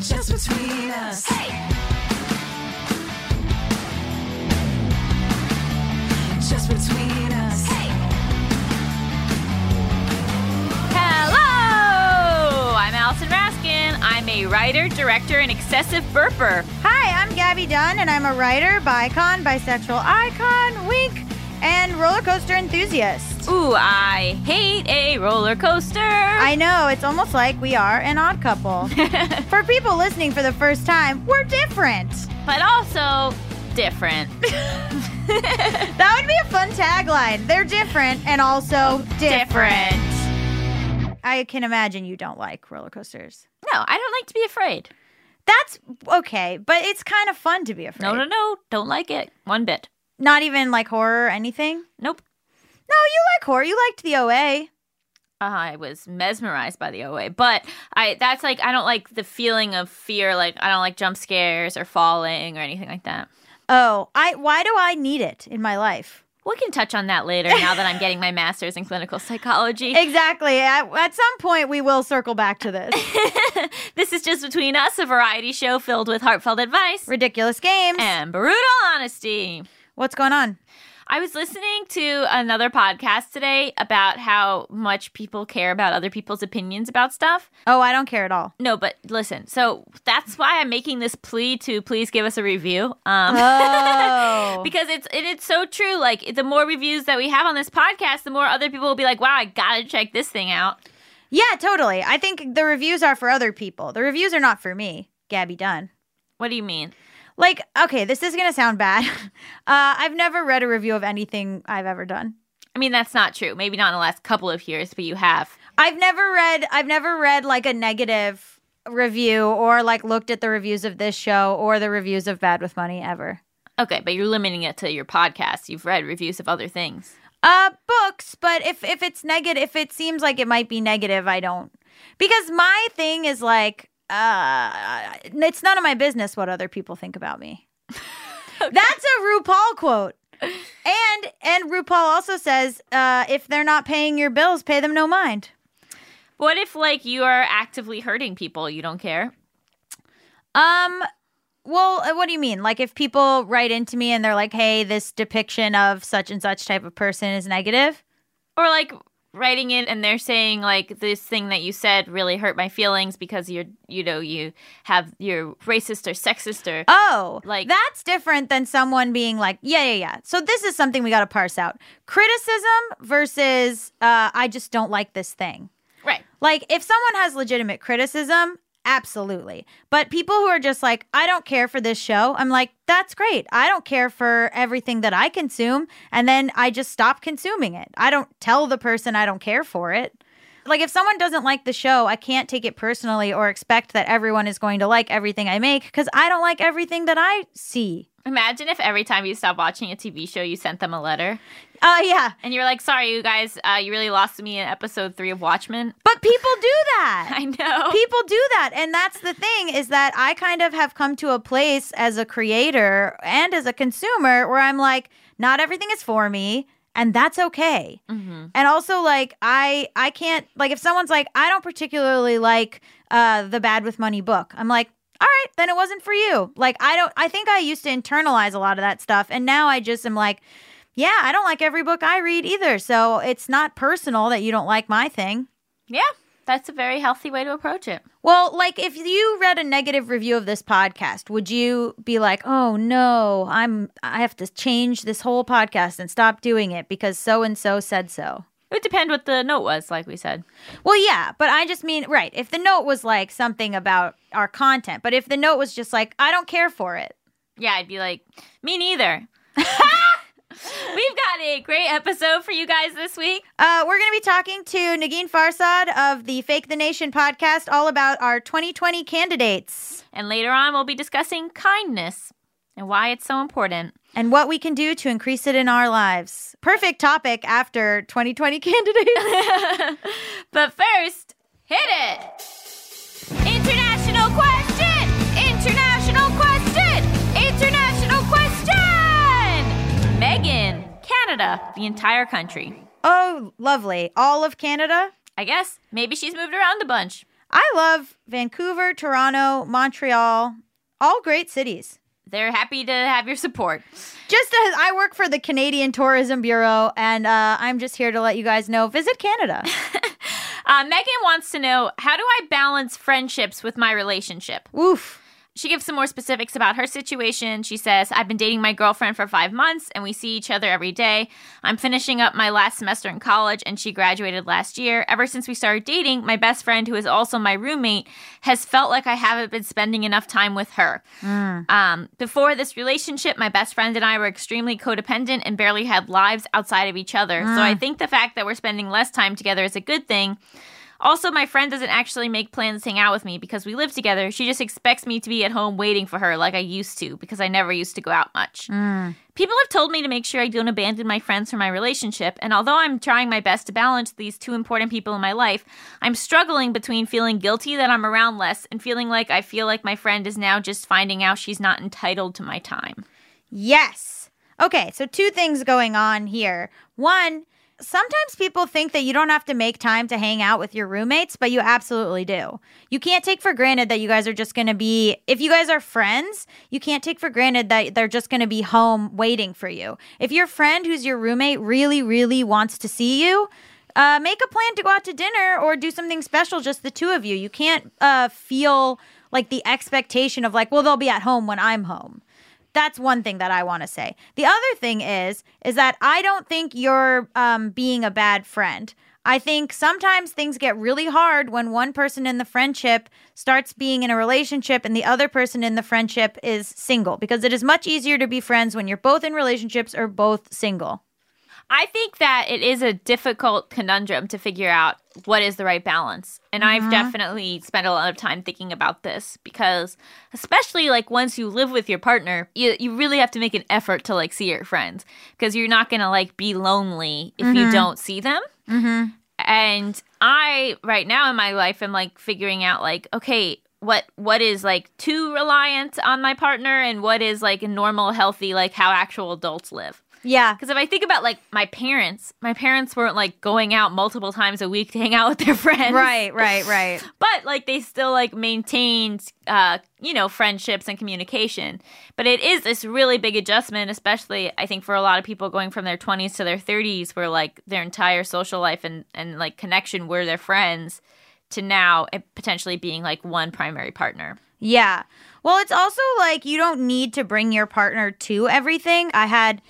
Just between us. Hey! Just between us. Hey! Hello! I'm Allison Raskin. I'm a writer, director, and excessive burper. Hi, I'm Gaby Dunn, and I'm a writer, bicon, bisexual icon, wink, and roller coaster enthusiast. Ooh, I hate a roller coaster. I know, it's almost like we are an odd couple. for people listening for the first time, we're different. but also different. That would be a fun tagline. They're different and also different. I can imagine you don't like roller coasters. No, I don't like to be afraid. That's okay, but it's kind of fun to be afraid. No, no, no. Don't like it. One bit. Not even like horror or anything? Nope. No, you like horror. You liked the OA. Uh-huh, I was mesmerized by the OA, but I that's like I don't like the feeling of fear. Like I don't like jump scares or falling or anything like that. Oh, I why do I need it in my life? We can touch on that later. Now that I'm getting my master's in clinical psychology. Exactly. At, at some point, we will circle back to this. This is just between us, a variety show filled with heartfelt advice Ridiculous games. and brutal honesty. What's going on? I was listening to another podcast today about how much people care about other people's opinions about stuff. Oh, I don't care at all. No, but listen. So that's why I'm making this plea to please give us a review. Um, Oh. because it's and it's so true. Like the more reviews that we have on this podcast, the more other people will be like, "Wow, I gotta check this thing out." yeah, totally. I think the reviews are for other people. The reviews are not for me, Gaby Dunn. What do you mean? Like, okay, this is going to sound bad. Uh, I've never read a review of anything I've ever done. I mean, that's not true. Maybe not in the last couple of years, but you have. I've never read I've never read like a negative review or like looked at the reviews of this show or the reviews of Bad with Money ever. Okay, but you're limiting it to your podcast. You've read reviews of other things. Uh books, but if if it's negative if it seems like it might be negative, I don't. Because my thing is like uh it's none of my business what other people think about me. That's a RuPaul quote. And and RuPaul also says uh if they're not paying your bills, pay them no mind. What if like you are actively hurting people? You don't care. Um, well, uh, what do you mean? Like if people write into me and they're like, "Hey, this depiction of such and such type of person is negative." Or like writing it and they're saying like this thing that you said really hurt my feelings because you're you know you have you're racist or sexist or Oh, Like- that's different than someone being like, "Yeah, yeah, yeah." So this is something we got to parse out: criticism versus uh, "I just don't like this thing." right. Like if someone has legitimate criticism, absolutely. But people who are just like, I don't care for this show, I'm like, that's great. I don't care for everything that I consume. And then I just stop consuming it. I don't tell the person I don't care for it. Like if someone doesn't like the show, I can't take it personally or expect that everyone is going to like everything I make because I don't like everything that I see. Imagine if every time you stopped watching a TV show, you sent them a letter Uh yeah. and you're like, "Sorry, you guys, uh, you really lost me in episode three of Watchmen." But people do that. I know. people do that and that's the thing is that i kind of have come to a place as a creator and as a consumer where i'm like not everything is for me and that's okay hmm and also like i i can't like if someone's like i don't particularly like uh the bad with money book i'm like all right then it wasn't for you like i don't i think i used to internalize a lot of that stuff and now i just am like yeah i don't like every book i read either so it's not personal that you don't like my thing Yeah, that's a very healthy way to approach it. Well, like if you read a negative review of this podcast, would you be like, "Oh no, I'm I have to change this whole podcast and stop doing it because so and so said so." It would depend what the note was, like we said. Well, yeah, but I just mean, right, if the note was like something about our content, but if the note was just like, "I don't care for it." Yeah, I'd be like, me neither. We've got a great episode for you guys this week. Uh, we're going to be talking to Negin Farsad of the Fake the Nation podcast all about our 2020 candidates And later on, we'll be discussing kindness and why it's so important. And what we can do to increase it in our lives. Perfect topic after 2020 candidates. but first, hit it! International question! International question! International question! Megan, Canada, the entire country. oh, lovely. All of Canada? I guess maybe she's moved around a bunch. I love Vancouver, Toronto, Montreal, all great cities. They're happy to have your support. Just as I work for the Canadian Tourism Bureau, and uh, I'm just here to let you guys know visit Canada. Uh, Megan wants to know how do I balance friendships with my relationship? Oof. She gives some more specifics about her situation. She says, I've been dating my girlfriend for five months and we see each other every day. I'm finishing up my last semester in college and she graduated last year. Ever since we started dating, my best friend, who is also my roommate, has felt like I haven't been spending enough time with her. Um, before this relationship, my best friend and I were extremely codependent and barely had lives outside of each other. So I think the fact that we're spending less time together is a good thing. Also, my friend doesn't actually make plans to hang out with me because we live together. She just expects me to be at home waiting for her like I used to because I never used to go out much. Mm. People have told me to make sure I don't abandon my friends for my relationship, and although I'm trying my best to balance these two important people in my life, I'm struggling between feeling guilty that I'm around less and feeling like I feel like my friend is now just finding out she's not entitled to my time. Yes. Okay, so two things going on here. One, sometimes people think that you don't have to make time to hang out with your roommates, but you absolutely do. You can't take for granted that you guys are just going to be, if you guys are friends, you can't take for granted that they're just going to be home waiting for you. If your friend who's your roommate really, really wants to see you, uh, make a plan to go out to dinner or do something special, just the two of you. You can't uh, feel like the expectation of, like, well, they'll be at home when I'm home that's one thing that I want to say. The other thing is is that I don't think you're um, being a bad friend. I think sometimes things get really hard when one person in the friendship starts being in a relationship and the other person in the friendship is single because it is much easier to be friends when you're both in relationships or both single. I think that it is a difficult conundrum to figure out what is the right balance. And I've mm-hmm. definitely spent a lot of time thinking about this because especially like once you live with your partner, you you really have to make an effort to like see your friends because you're not going to like be lonely if you mm-hmm. don't see them. Mm-hmm. And I right now in my life am like figuring out like okay, what what is like too reliant on my partner and what is like a normal healthy like how actual adults live. Yeah. Because if I think about like my parents, my parents weren't like going out multiple times a week to hang out with their friends. Right, right, right. But like they still like maintained, uh, you know, friendships and communication. But it is this really big adjustment, especially I think for a lot of people going from their 20s to their 30s, where like their entire social life and, and like connection were their friends, to now potentially being like one primary partner. Yeah. Well, it's also like you don't need to bring your partner to everything. I had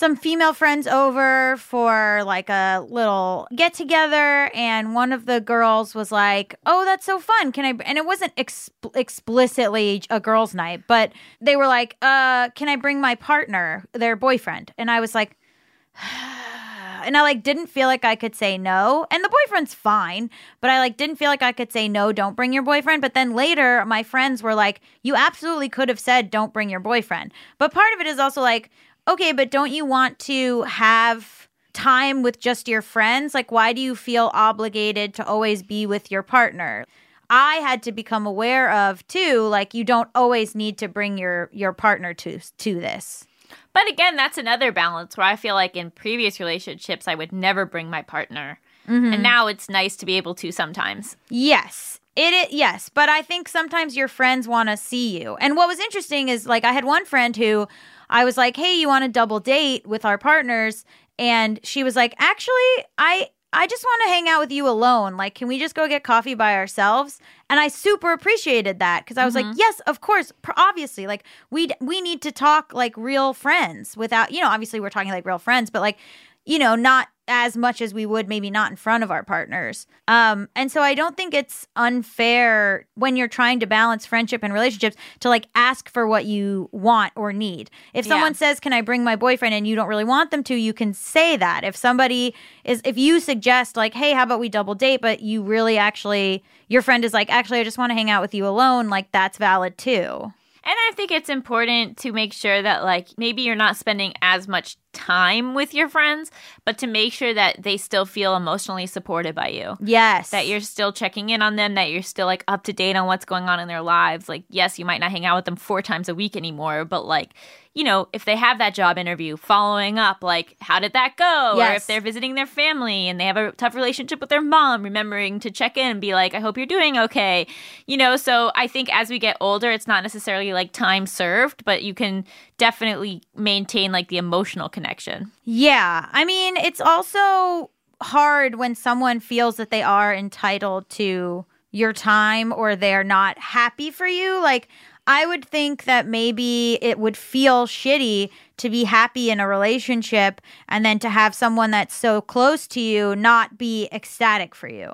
some female friends over for like a little get together and one of the girls was like, "Oh, that's so fun. Can I?" And it wasn't exp- explicitly a girls' night, but they were like, "Uh, can I bring my partner, their boyfriend?" And I was like, and I like didn't feel like I could say no. And the boyfriend's fine, but I like didn't feel like I could say no, don't bring your boyfriend. But then later my friends were like, you absolutely could have said don't bring your boyfriend. But part of it is also like, okay, but don't you want to have time with just your friends? Like why do you feel obligated to always be with your partner? I had to become aware of too, like you don't always need to bring your your partner to to this. But again, that's another balance where I feel like in previous relationships, I would never bring my partner. And mm-hmm. now it's nice to be able to sometimes. Yes. It, it yes, but I think sometimes your friends want to see you. And what was interesting is like I had one friend who I was like, "Hey, you want to double date with our partners?" And she was like, "Actually, I I just want to hang out with you alone. Like, can we just go get coffee by ourselves?" And I super appreciated that because I was like, mm-hmm. "Yes, of course, obviously. Like, we we need to talk like real friends without, you know, obviously we're talking like real friends, but like, you know, not as much as we would maybe not in front of our partners. Um, and so I don't think it's unfair when you're trying to balance friendship and relationships to like ask for what you want or need. If Yeah. someone says, "Can I bring my boyfriend?" and you don't really want them to, you can say that. If somebody is if you suggest like, "Hey, how about we double date?" but you really actually your friend is like, "Actually, I just want to hang out with you alone." Like that's valid too. And I think it's important to make sure that, like, maybe you're not spending as much time with your friends, but to make sure that they still feel emotionally supported by you. Yes. That you're still checking in on them, that you're still like up to date on what's going on in their lives. Like, yes, you might not hang out with them four times a week anymore, but like, you know, if they have that job interview, following up, like, how did that go? Or if they're visiting their family and they have a tough relationship with their mom, remembering to check in and be like, I hope you're doing okay. You know, so I think as we get older, it's not necessarily like time served, but you can definitely maintain like the emotional connection. Yeah. I mean, it's also hard when someone feels that they are entitled to your time or they're not happy for you. Like, I would think that maybe it would feel shitty to be happy in a relationship and then to have someone that's so close to you not be ecstatic for you.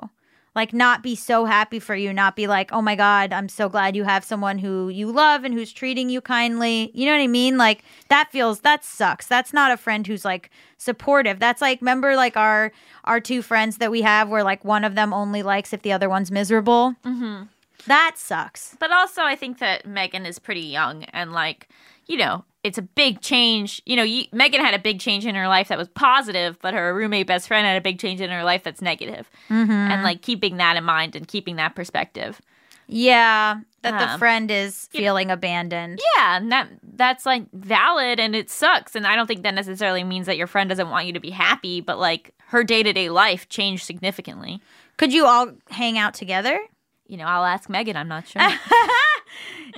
Like, not be so happy for you, not be like, oh my God, I'm so glad you have someone who you love and who's treating you kindly. You know what I mean? Like, that feels, that sucks. That's not a friend who's like supportive. That's like, remember, like our, our two friends that we have where like one of them only likes if the other one's miserable? Mm-hmm. That sucks. But also, I think that Megan is pretty young and like, you know, it's a big change. You know, you, Megan had a big change in her life that was positive, but her roommate best friend had a big change in her life that's negative. Mm-hmm. And like keeping that in mind and keeping that perspective. Yeah. That the Um, friend is feeling abandoned. Yeah, and that that's like valid and it sucks. And I don't think that necessarily means that your friend doesn't want you to be happy, but like her day to day life changed significantly. Could you all hang out together? You know, I'll ask Megan. I'm not sure.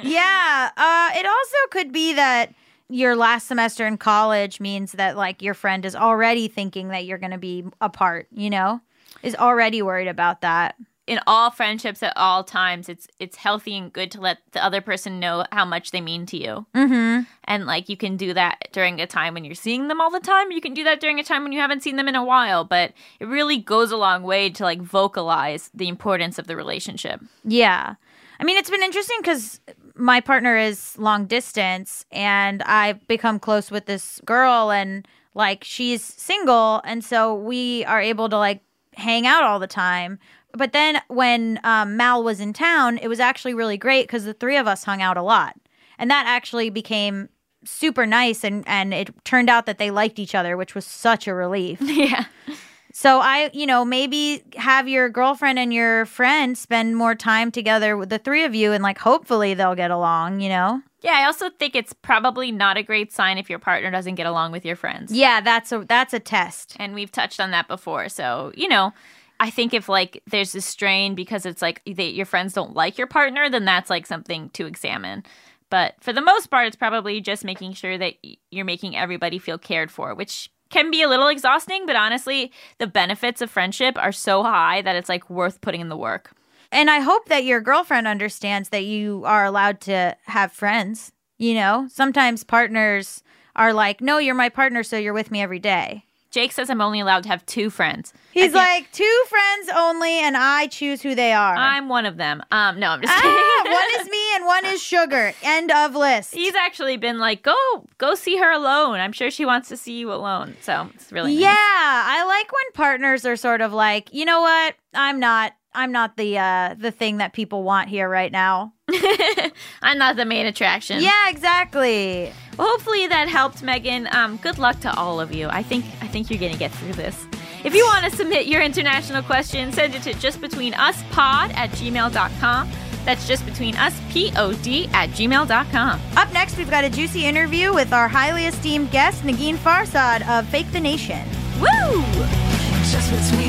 Yeah. Uh, it also could be that your last semester in college means that like your friend is already thinking that you're going to be apart, you know? Is already worried about that. in all friendships at all times it's it's healthy and good to let the other person know how much they mean to you Mhm. and like you can do that during a time when you're seeing them all the time you can do that during a time when you haven't seen them in a while but it really goes a long way to like vocalize the importance of the relationship Yeah. I mean, it's been interesting cuz my partner is long distance and I've become close with this girl and like she's single and so we are able to like hang out all the time. But then when um, Mal was in town, it was actually really great because the three of us hung out a lot, and that actually became super nice. And and it turned out that they liked each other, which was such a relief. yeah so I, you know, maybe have your girlfriend and your friend spend more time together with the three of you, and like hopefully they'll get along. You know. yeah i also think it's probably not a great sign if your partner doesn't get along with your friends Yeah, that's a that's a test. and we've touched on that before. So, you know, I think if like there's a strain because it's like they, your friends don't like your partner, then that's like something to examine. But for the most part, it's probably just making sure that you're making everybody feel cared for, which can be a little exhausting, but honestly, the benefits of friendship are so high that it's like worth putting in the work. And I hope that your girlfriend understands that you are allowed to have friends. You know, sometimes partners are like, "No, you're my partner, so you're with me every day." Jake says I'm only allowed to have two friends. He's like, two friends only, and I choose who they are. I'm one of them. Um, no, I'm just kidding. ah, one is me and one is sugar. End of list. He's actually been like, go, go see her alone. I'm sure she wants to see you alone. So it's really nice. Yeah, I like when partners are sort of like, you know what? I'm not. I'm not the uh the thing that people want here right now. I'm not the main attraction. Yeah, exactly. Well, hopefully that helped, Megan. Um, good luck to all of you. I think I think you're gonna get through this. If you want to submit your international question, send it to justbetweenuspod at gmail.com. That's just between us, P-O-D at gmail.com. Up next, we've got a juicy interview with our highly esteemed guest, Negin Farsad of Fake the Nation. Woo! Just between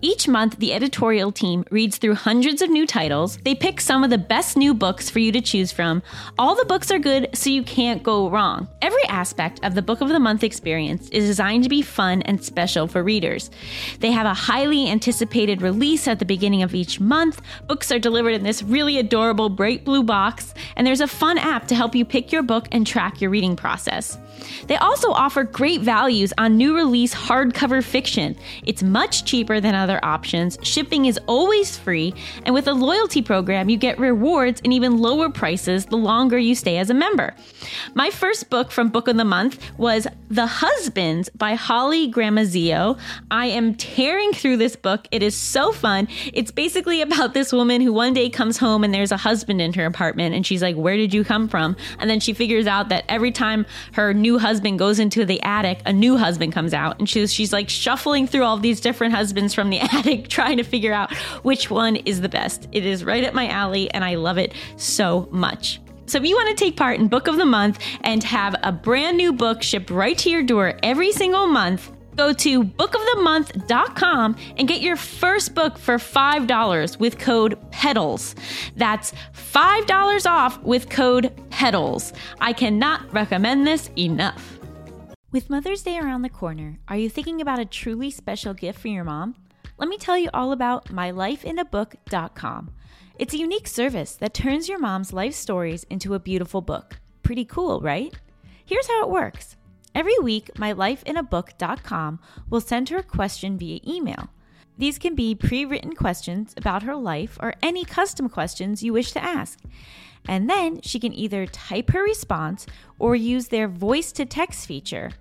Each month, the editorial team reads through hundreds of new titles. They pick some of the best new books for you to choose from. All the books are good, so you can't go wrong. Every aspect of the Book of the Month experience is designed to be fun and special for readers. They have a highly anticipated release at the beginning of each month. Books are delivered in this really adorable bright blue box, and there's a fun app to help you pick your book and track your reading process. They also offer great values on new release hardcover fiction. It's much cheaper than other options, shipping is always free, and with a loyalty program, you get rewards and even lower prices the longer you stay as a member. My first book from Book of the Month was The Husbands by Holly Gramazio. I am tearing through this book. It is so fun. It's basically about this woman who one day comes home and there's a husband in her apartment, and she's like, Where did you come from? And then she figures out that every time her new husband goes into the attic, a new husband comes out. And she's, she's like shuffling through all these different husbands from the attic, trying to figure out which one is the best. It is right up my alley, and I love it so much. So if you want to take part in Book of the Month and have a brand new book shipped right to your door every single month, go to bookofthemonth.com and get your first book for $5 with code PEDALS. That's $5 off with code PEDALS. I cannot recommend this enough. With Mother's Day around the corner, are you thinking about a truly special gift for your mom? Let me tell you all about mylifeinabook.com. It's a unique service that turns your mom's life stories into a beautiful book. Pretty cool, right? Here's how it works. Every week, mylifeinabook.com will send her a question via email. These can be pre written questions about her life or any custom questions you wish to ask. And then she can either type her response or use their voice to text feature.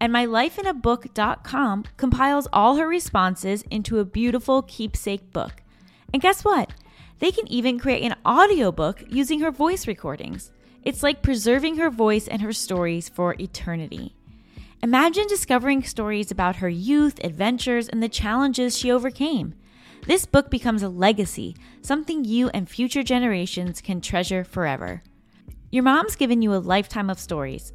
And mylifeinabook.com compiles all her responses into a beautiful keepsake book. And guess what? They can even create an audiobook using her voice recordings. It's like preserving her voice and her stories for eternity. Imagine discovering stories about her youth, adventures, and the challenges she overcame. This book becomes a legacy, something you and future generations can treasure forever. Your mom's given you a lifetime of stories.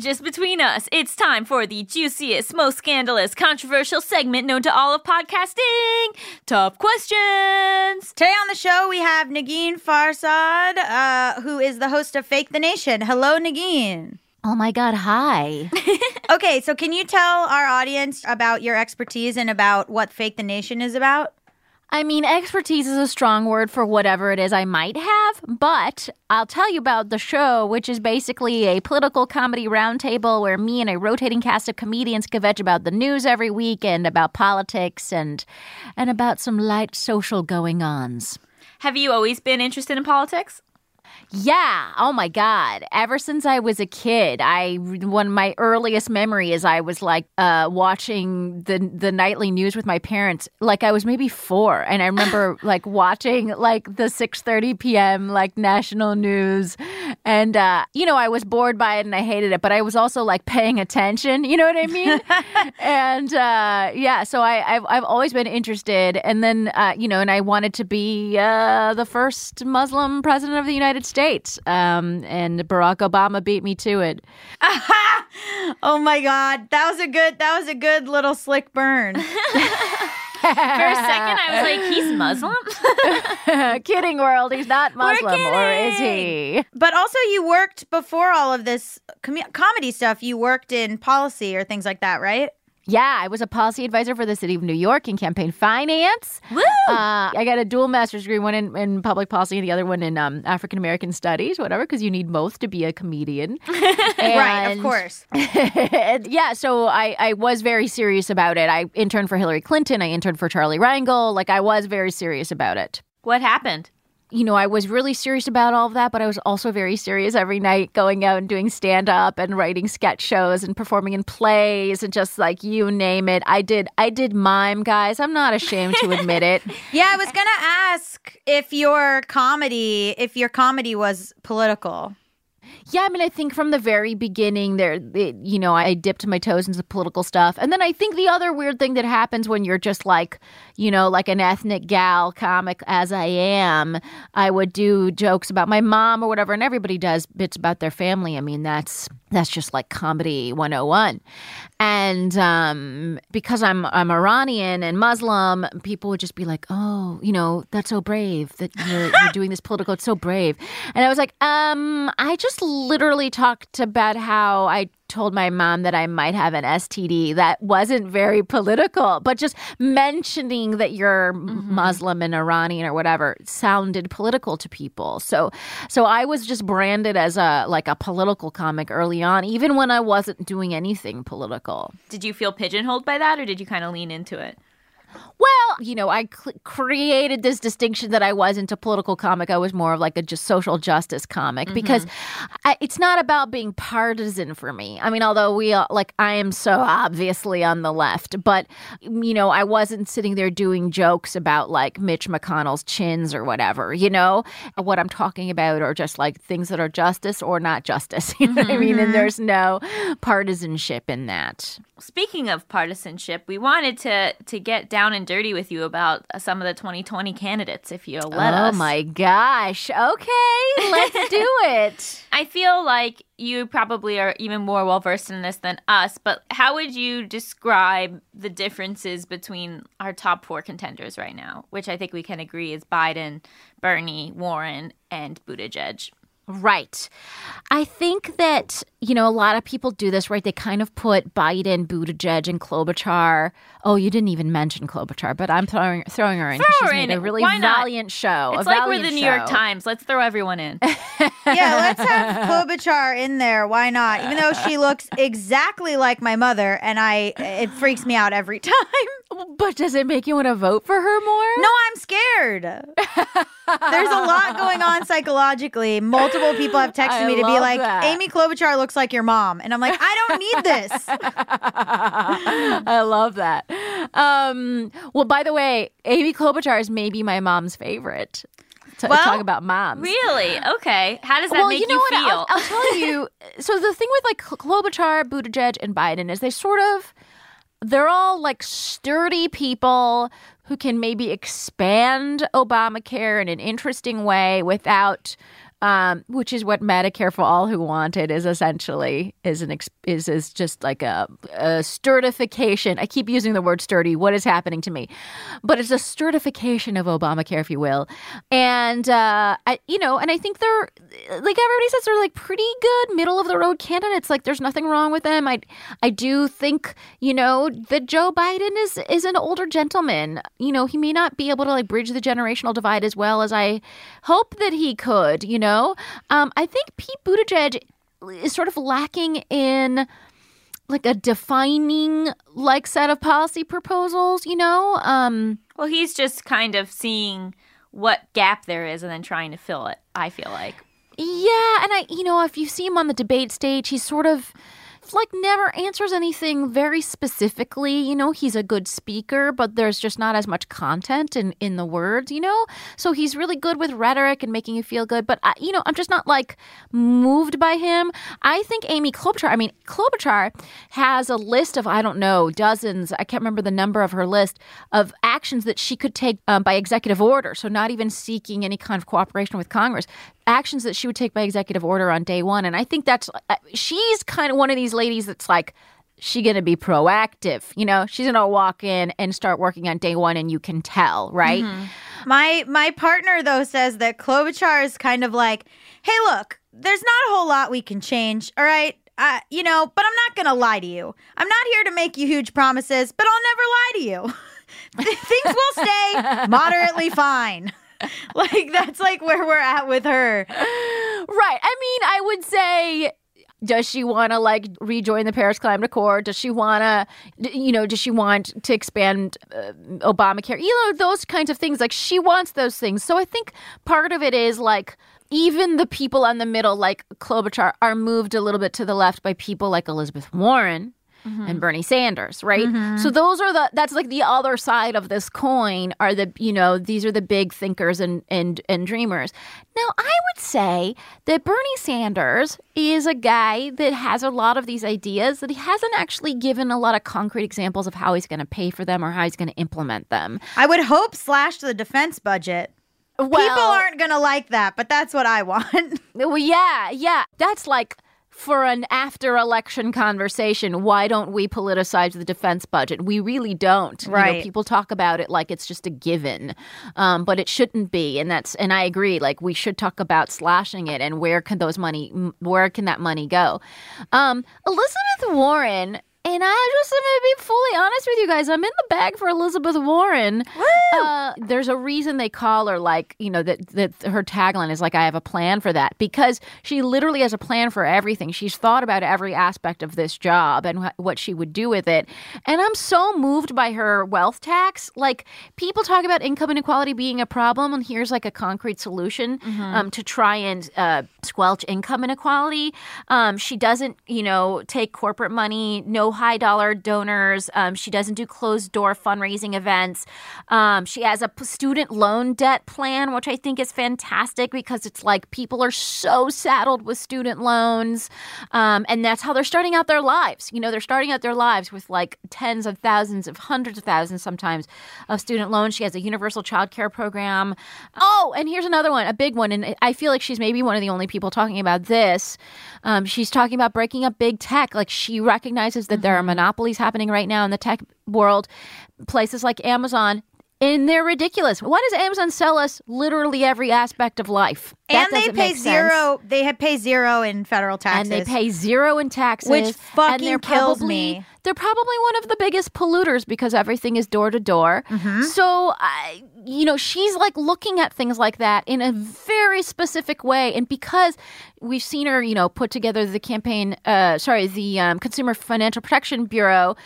Welcome back to Just Between Us. It's time for the juiciest, most scandalous, controversial segment known to all of podcasting Tough Questions. Today on the show, we have Negin Farsad, uh, who is the host of Fake the Nation. Hello, Negin. Oh my God, hi. Okay, so can you tell our audience about your expertise and about what Fake the Nation is about? I mean, expertise is a strong word for whatever it is I might have, but I'll tell you about the show, which is basically a political comedy roundtable where me and a rotating cast of comedians kvetch about the news every week and about politics and and about some light social going ons. Have you always been interested in politics? Yeah. Oh my God. Ever since I was a kid, I one of my earliest memory is I was like uh, watching the the nightly news with my parents. Like I was maybe four, and I remember like watching like the six thirty p.m. like national news, and uh, you know I was bored by it and I hated it, but I was also like paying attention. You know what I mean? and uh, yeah, so I I've, I've always been interested, and then uh, you know, and I wanted to be uh, the first Muslim president of the United States. Um, and Barack Obama beat me to it. oh my God, that was a good. That was a good little slick burn. For a second, I was like, he's Muslim? kidding, world. He's not Muslim, or is he? but also, you worked before all of this com- comedy stuff. You worked in policy or things like that, right? Yeah, I was a policy advisor for the city of New York in campaign finance. Woo! Uh, I got a dual master's degree, one in, in public policy and the other one in um, African American studies, whatever, because you need both to be a comedian. right, of And- course. yeah, so I, I was very serious about it. I interned for Hillary Clinton. I interned for Charlie Rangel. Like, I was very serious about it. What happened? You know, I was really serious about all of that, but I was also very serious every night going out and doing stand up and writing sketch shows and performing in plays and just like you name it. I did I did mime, guys. I'm not ashamed to admit it. Yeah, I was gonna ask if your comedy, if your comedy was political. Yeah, I mean, I think from the very beginning, there, it, you know, I dipped my toes into political stuff, and then I think the other weird thing that happens when you're just like, you know, like an ethnic gal comic as I am, I would do jokes about my mom or whatever, and everybody does bits about their family. I mean, that's that's just like comedy 101 and um, because I'm I'm Iranian and Muslim, people would just be like, "Oh, you know, that's so brave that you're, you're doing this political. It's so brave." And I was like, "Um, I just literally talked about how I told my mom that I might have an STD. That wasn't very political, but just mentioning that you're mm-hmm. Muslim and Iranian or whatever sounded political to people. So, so I was just branded as a like a political comic early on, even when I wasn't doing anything political. Did you feel pigeonholed by that, or did you kind of lean into it? Well, you know, I cl- created this distinction that I wasn't a political comic. I was more of like a just social justice comic mm-hmm. because I, it's not about being partisan for me. I mean, although we are, like I am so obviously on the left, but you know, I wasn't sitting there doing jokes about like Mitch McConnell's chins or whatever. You know, what I'm talking about are just like things that are justice or not justice. You know what I mean? And mm-hmm. there's no partisanship in that. Speaking of partisanship, we wanted to to get down and dirty with you about uh, some of the 2020 candidates, if you'll let oh us. Oh my gosh. Okay, let's do it. I feel like you probably are even more well versed in this than us, but how would you describe the differences between our top four contenders right now, which I think we can agree is Biden, Bernie, Warren, and Buttigieg? Right. I think that, you know, a lot of people do this, right? They kind of put Biden, Buttigieg, and Klobuchar. Oh, you didn't even mention Klobuchar, but I'm throwing throwing her in. Throw she's her made in. a really Why not? valiant show. It's like we're the New York. Times. Let's throw everyone in. Yeah, let's have Klobuchar in there. Why not? Even though she looks exactly like my mother, and I, it freaks me out every time. But does it make you want to vote for her more? No, I'm scared. There's a lot going on psychologically. Multiple people have texted I me to be like, that. Amy Klobuchar looks like your mom. And I'm like, I don't need this. I love that. Um, well, by the way, Amy Klobuchar is maybe my mom's favorite. To Well, talk about moms. really? Okay. How does that well, make you know you what? feel? I'll, I'll tell you. So the thing with like Klobuchar, Buttigieg, and Biden is they sort of they're all like sturdy people who can maybe expand Obamacare in an interesting way without. Um, which is what Medicare for all who Wanted is essentially is an is is just like a, a sturdification. I keep using the word sturdy. What is happening to me? But it's a sturdification of Obamacare, if you will. And uh, I, you know, and I think they're like everybody says they're like pretty good middle of the road candidates. Like there's nothing wrong with them. I I do think you know that Joe Biden is is an older gentleman. You know, he may not be able to like bridge the generational divide as well as I hope that he could. You know, um, I think Pete Buttigieg is sort of lacking in like a defining like set of policy proposals. You know, um, well, he's just kind of seeing what gap there is and then trying to fill it, I feel like. Yeah, and I, you know, if you see him on the debate stage, he's sort of like never answers anything very specifically. You know, he's a good speaker, but there's just not as much content in in the words. You know, so he's really good with rhetoric and making you feel good. But I, you know, I'm just not like moved by him. I think Amy Klobuchar. I mean, Klobuchar has a list of I don't know dozens. I can't remember the number of her list of actions that she could take um, by executive order. So not even seeking any kind of cooperation with Congress actions that she would take by executive order on day one. And I think that's, uh, she's kind of one of these ladies that's like, she gonna be proactive, you know? She's gonna walk in and start working on day one, and you can tell, right? My my partner though says that Klobuchar is kind of like, hey, look, there's not a whole lot we can change. All right, uh, you know, but I'm not going to lie to you. I'm not here to make you huge promises, but I'll never lie to you. Things will stay moderately fine. like that's like where we're at with her. Right. I mean, I would say. Does she want to like rejoin the Paris Climate Accord? Does she want to, you know, does she want to expand uh, Obamacare? You know, those kinds of things. Like she wants those things. So I think part of it is like even the people on the middle, like Klobuchar, are moved a little bit to the left by people like Elizabeth Warren Mm-hmm. and Bernie Sanders, right? So mm-hmm. those are the that's like the other side of this coin are the you know these are the big thinkers and and and dreamers. Now I would say that Bernie Sanders is a guy that has a lot of these ideas that he hasn't actually given a lot of concrete examples of how he's going to pay for them or how he's going to implement them. I would hope slash the defense budget. Well, People aren't going to like that, but that's what I want. Well, yeah, yeah. That's like for an after election conversation, why don't we politicize the defense budget? We really don't. You know, Right. people talk about it like it's just a given, um, but it shouldn't be. And that's and I agree. Like we should talk about slashing it and where can those money, where can that money go? Um, Elizabeth Warren. And I just am gonna be fully honest with you guys. I'm in the bag for Elizabeth Warren. Uh, there's a reason they call her like you know that that her tagline is like I have a plan for that because she literally has a plan for everything. She's thought about every aspect of this job and wh- what she would do with it. And I'm so moved by her wealth tax. Like people talk about income inequality being a problem, and here's like a concrete solution um, to try and uh, squelch income inequality. Um, she doesn't you know take corporate money, no high dollar donors. Um, she doesn't do closed door fundraising events. Um, she has a student loan debt plan, which I think is fantastic because it's like people are so saddled with student loans. Um, and that's how they're starting out their lives. You know, they're starting out their lives with like tens of thousands of hundreds of thousands sometimes of student loans. She has a universal child care program. Oh, and here's another one, a big one. And I feel like she's maybe one of the only people talking about this. Um, she's talking about breaking up big tech. Like she recognizes that there are monopolies happening right now in the tech world. Places like Amazon, and they're ridiculous. Why does Amazon sell us literally every aspect of life? That and they pay zero. They pay zero in federal taxes. And they pay zero in taxes, Which and fucking they're kills probably, me. They're probably one of the biggest polluters because everything is door to door. Mm-hmm. So, I, you know, she's like looking at things like that in a very specific way, and because we've seen her, you know, put together the campaign, uh, sorry, the um, Consumer Financial Protection Bureau.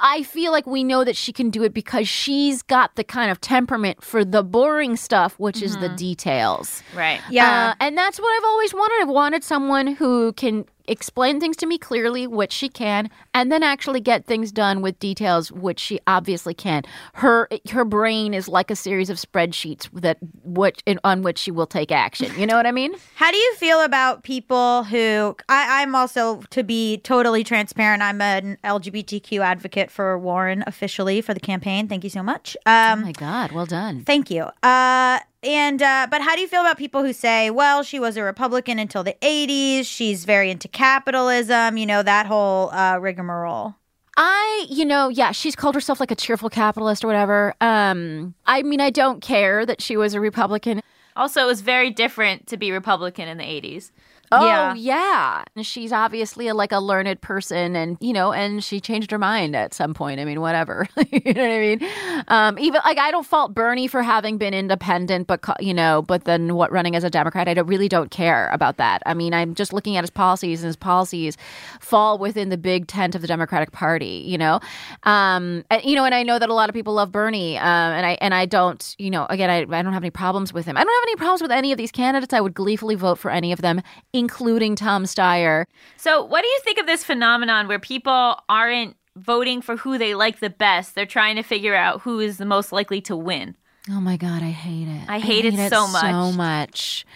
I feel like we know that she can do it because she's got the kind of temperament for the boring stuff, which is the details. Right. Yeah. Uh, and that's what I've always wanted. I've wanted someone who can explain things to me clearly, which she can, and then actually get things done with details, which she obviously can. Her her brain is like a series of spreadsheets that which on which she will take action. You know what I mean? How do you feel about people who I, I'm also to be totally transparent? I'm an LGBTQ advocate for Warren officially for the campaign. Thank you so much. oh Um, my God! Well done. thank you. Uh, and uh, but how do you feel about people who say, well, she was a Republican until the '80s. She's very into capitalism. You know that whole uh, rigmarole. I, you know, yeah, she's called herself like a cheerful capitalist or whatever. Um, I mean, I don't care that she was a Republican. Also, it was very different to be Republican in the 80s. Oh Yeah. yeah. And She's obviously a, like a learned person and you know and she changed her mind at some point. I mean whatever. you know what I mean? Um even like I don't fault Bernie for having been independent but you know but then what running as a democrat I don't, really don't care about that. I mean I'm just looking at his policies and his policies fall within the big tent of the Democratic Party, you know. Um and, you know and I know that a lot of people love Bernie um and I and I don't, you know, again I I don't have any problems with him. I don't have any problems with any of these candidates. I would gleefully vote for any of them including Tom Steyer. So, what do you think of this phenomenon where people aren't voting for who they like the best? They're trying to figure out who is the most likely to win. Oh my god, I hate it. I hate it so much. So much.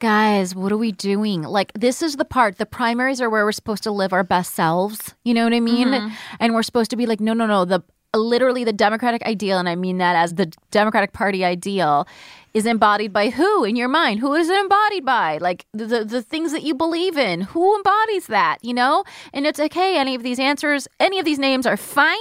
Guys, what are we doing? Like this is the part. The primaries are where we're supposed to live our best selves. You know what I mean? Mm-hmm. And we're supposed to be like, no, no, no. The literally the Democratic ideal, and I mean that as the Democratic Party ideal, is embodied by who in your mind? Who is it embodied by? Like the, the things that you believe in. Who embodies that? You know? And it's okay. Any of these answers, any of these names are fine,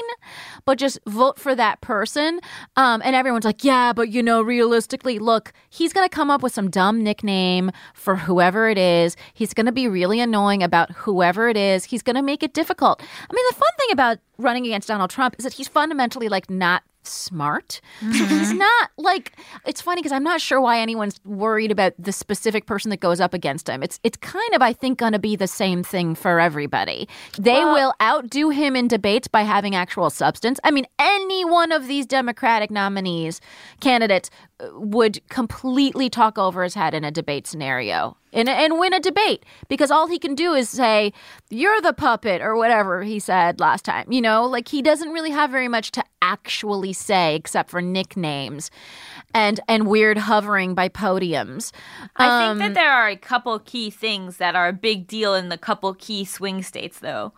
but just vote for that person. Um, and everyone's like, yeah, but you know, realistically, look, he's going to come up with some dumb nickname for whoever it is. He's going to be really annoying about whoever it is. He's going to make it difficult. I mean, the fun thing about running against Donald Trump is that he's fundamentally like not smart. So mm-hmm. he's not like it's funny because I'm not sure why anyone's worried about the specific person that goes up against him. It's it's kind of I think going to be the same thing for everybody. They will outdo him in debates by having actual substance. I mean, any one of these Democratic nominees candidates would completely talk over his head in a debate scenario and, and win a debate because all he can do is say, You're the puppet, or whatever he said last time. You know, like he doesn't really have very much to actually say except for nicknames and, and weird hovering by podiums. I Um, think that there are a couple key things that are a big deal in the couple key swing states, though.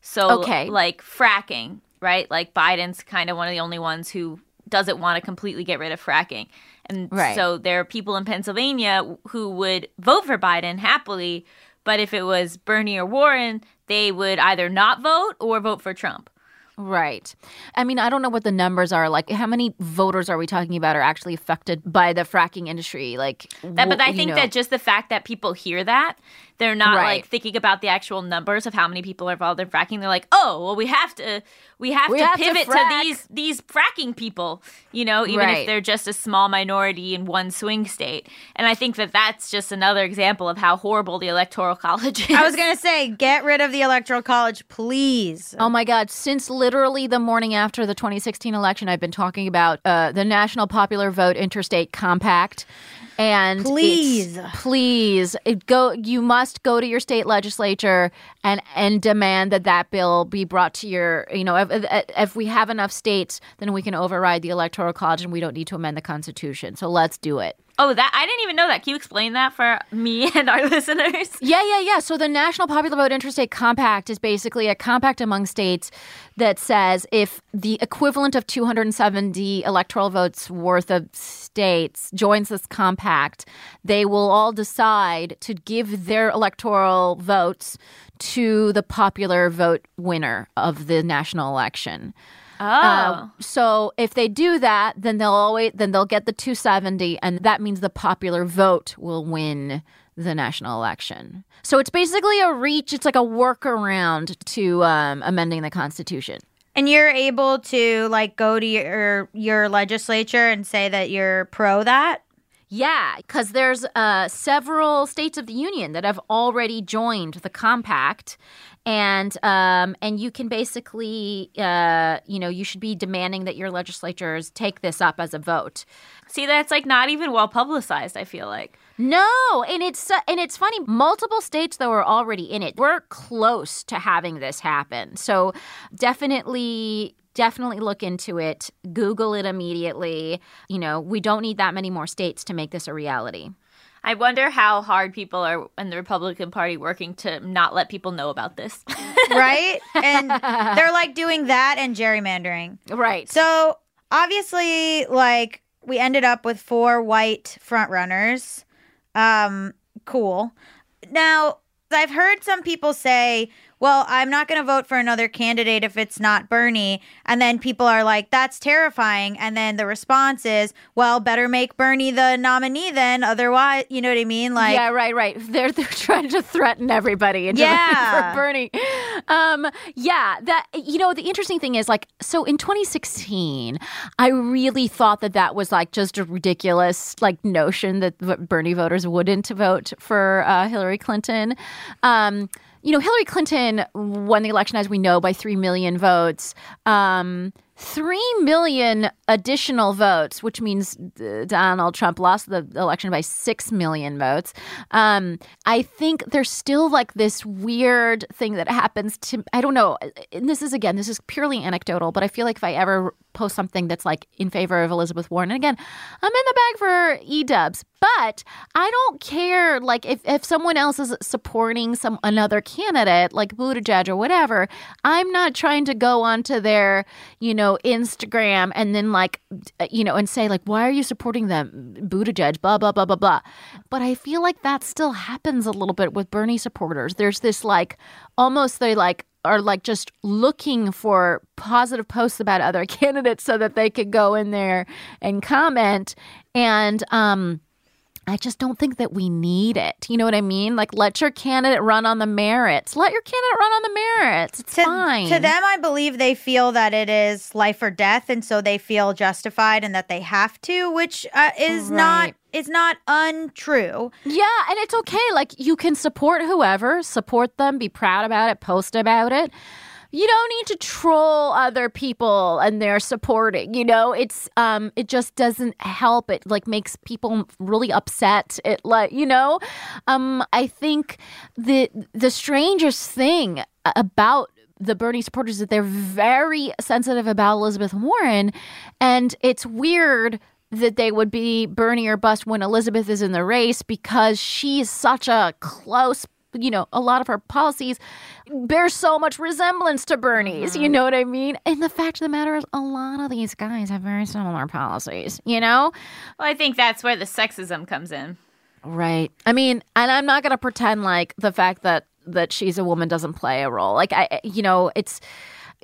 So, Okay. like fracking, right? Like Biden's kind of one of the only ones who doesn't want to completely get rid of fracking. And Right. so there are people in Pennsylvania who would vote for Biden happily, but if it was Bernie or Warren, they would either not vote or vote for Trump. Right. I mean, I don't know what the numbers are. Like, how many voters are we talking about are actually affected by the fracking industry? Like, That, but I think know- that just the fact that people hear that, they're not Right. like thinking about the actual numbers of how many people are involved in fracking. They're like, oh, well, we have to, we have We to have pivot to, frack." these these fracking people, you know, even Right. if they're just a small minority in one swing state. And I think that that's just another example of how horrible the electoral college is. I was gonna say, get rid of the electoral college, please. Oh my God. Since literally the morning after the 2016 election, I've been talking about uh, the National Popular Vote Interstate Compact. And Please. please it go. You must go to your state legislature and and demand that that bill be brought to your. You know, if- if we have enough states, then we can override the electoral college, and we don't need to amend the constitution. So let's do it. Oh, that I didn't even know that. Can you explain that for me and our listeners? Yeah, yeah, yeah. So the National Popular Vote Interstate Compact is basically a compact among states that says if the equivalent of 270 electoral votes worth of states joins this compact, they will all decide to give their electoral votes to the popular vote winner of the national election. Oh, Uh, so if they do that, then they'll always then they'll get the 270, and that means the popular vote will win the national election. So it's basically a reach. It's like a workaround to um, amending the Constitution. And you're able to like go to your your legislature and say that you're pro that. Yeah, because there's uh, several states of the union that have already joined the compact, and um, and you can basically, uh, you know, you should be demanding that your legislatures take this up as a vote. see, that's like not even well publicized. I feel like. No, and it's uh, and it's funny. Multiple states though are already in it. We're close to having this happen. So definitely definitely look into it. Google it immediately. You know, we don't need that many more states to make this a reality. I wonder how hard people are in the Republican Party working to not let people know about this. right? and they're like doing that and gerrymandering. Right. So obviously, like we ended up with four white front runners. Um, cool. Now I've heard some people say, "Well, I'm not going to vote for another candidate if it's not Bernie," and then people are like, "That's terrifying." And then the response is, "Well, better make Bernie the nominee then, otherwise, you know what I mean?" Like, yeah, right, right. They're they're trying to threaten everybody into Yeah. for Bernie. Um, yeah, that you know the interesting thing is like so in 2016, I really thought that that was like just a ridiculous like notion that Bernie voters wouldn't vote for uh, Hillary Clinton. Um, you know, Hillary Clinton won the election, as we know, by 3 million votes. Um, 3 million additional votes, which means uh, Donald Trump lost the election by 6 million votes. Um, I think there's still like this weird thing that happens to, I don't know. And this is, again, this is purely anecdotal, but I feel like if I ever post something that's like in favor of Elizabeth Warren, and again, I'm in the bag for E dubs, but I don't care. Like if, if someone else is supporting some another candidate, like Buttigieg or whatever, I'm not trying to go onto their, you know, Instagram and then like, you know, and say like, why are you supporting them, Buttigieg? Blah blah blah blah blah. But I feel like that still happens a little bit with Bernie supporters. There's this like, almost they like are like just looking for positive posts about other candidates so that they could go in there and comment. And um, I just don't think that we need it. You know what I mean? Like, let your candidate run on the merits. Let your candidate run on the merits. It's to, fine. to them, I believe they feel that it is life or death, and so they feel justified and that they have to, which uh, is not Right. is not untrue. Yeah, and it's okay. Like you can support whoever, support them, be proud about it, post about it. You don't need to troll other people and they're supporting. You know, it's um it just doesn't help. It like makes people really upset. It like, you know, um I think the the strangest thing about the Bernie supporters is that they're very sensitive about Elizabeth Warren and it's weird that they would be Bernie or bust when Elizabeth is in the race because she's such a close you know, a lot of her policies bear so much resemblance to Bernie's. You know what I mean? And the fact of the matter is, a lot of these guys have very similar policies, you know? Well, I think that's where the sexism comes in. Right. I mean, and I'm not going to pretend like the fact that that she's a woman doesn't play a role. Like I you know, it's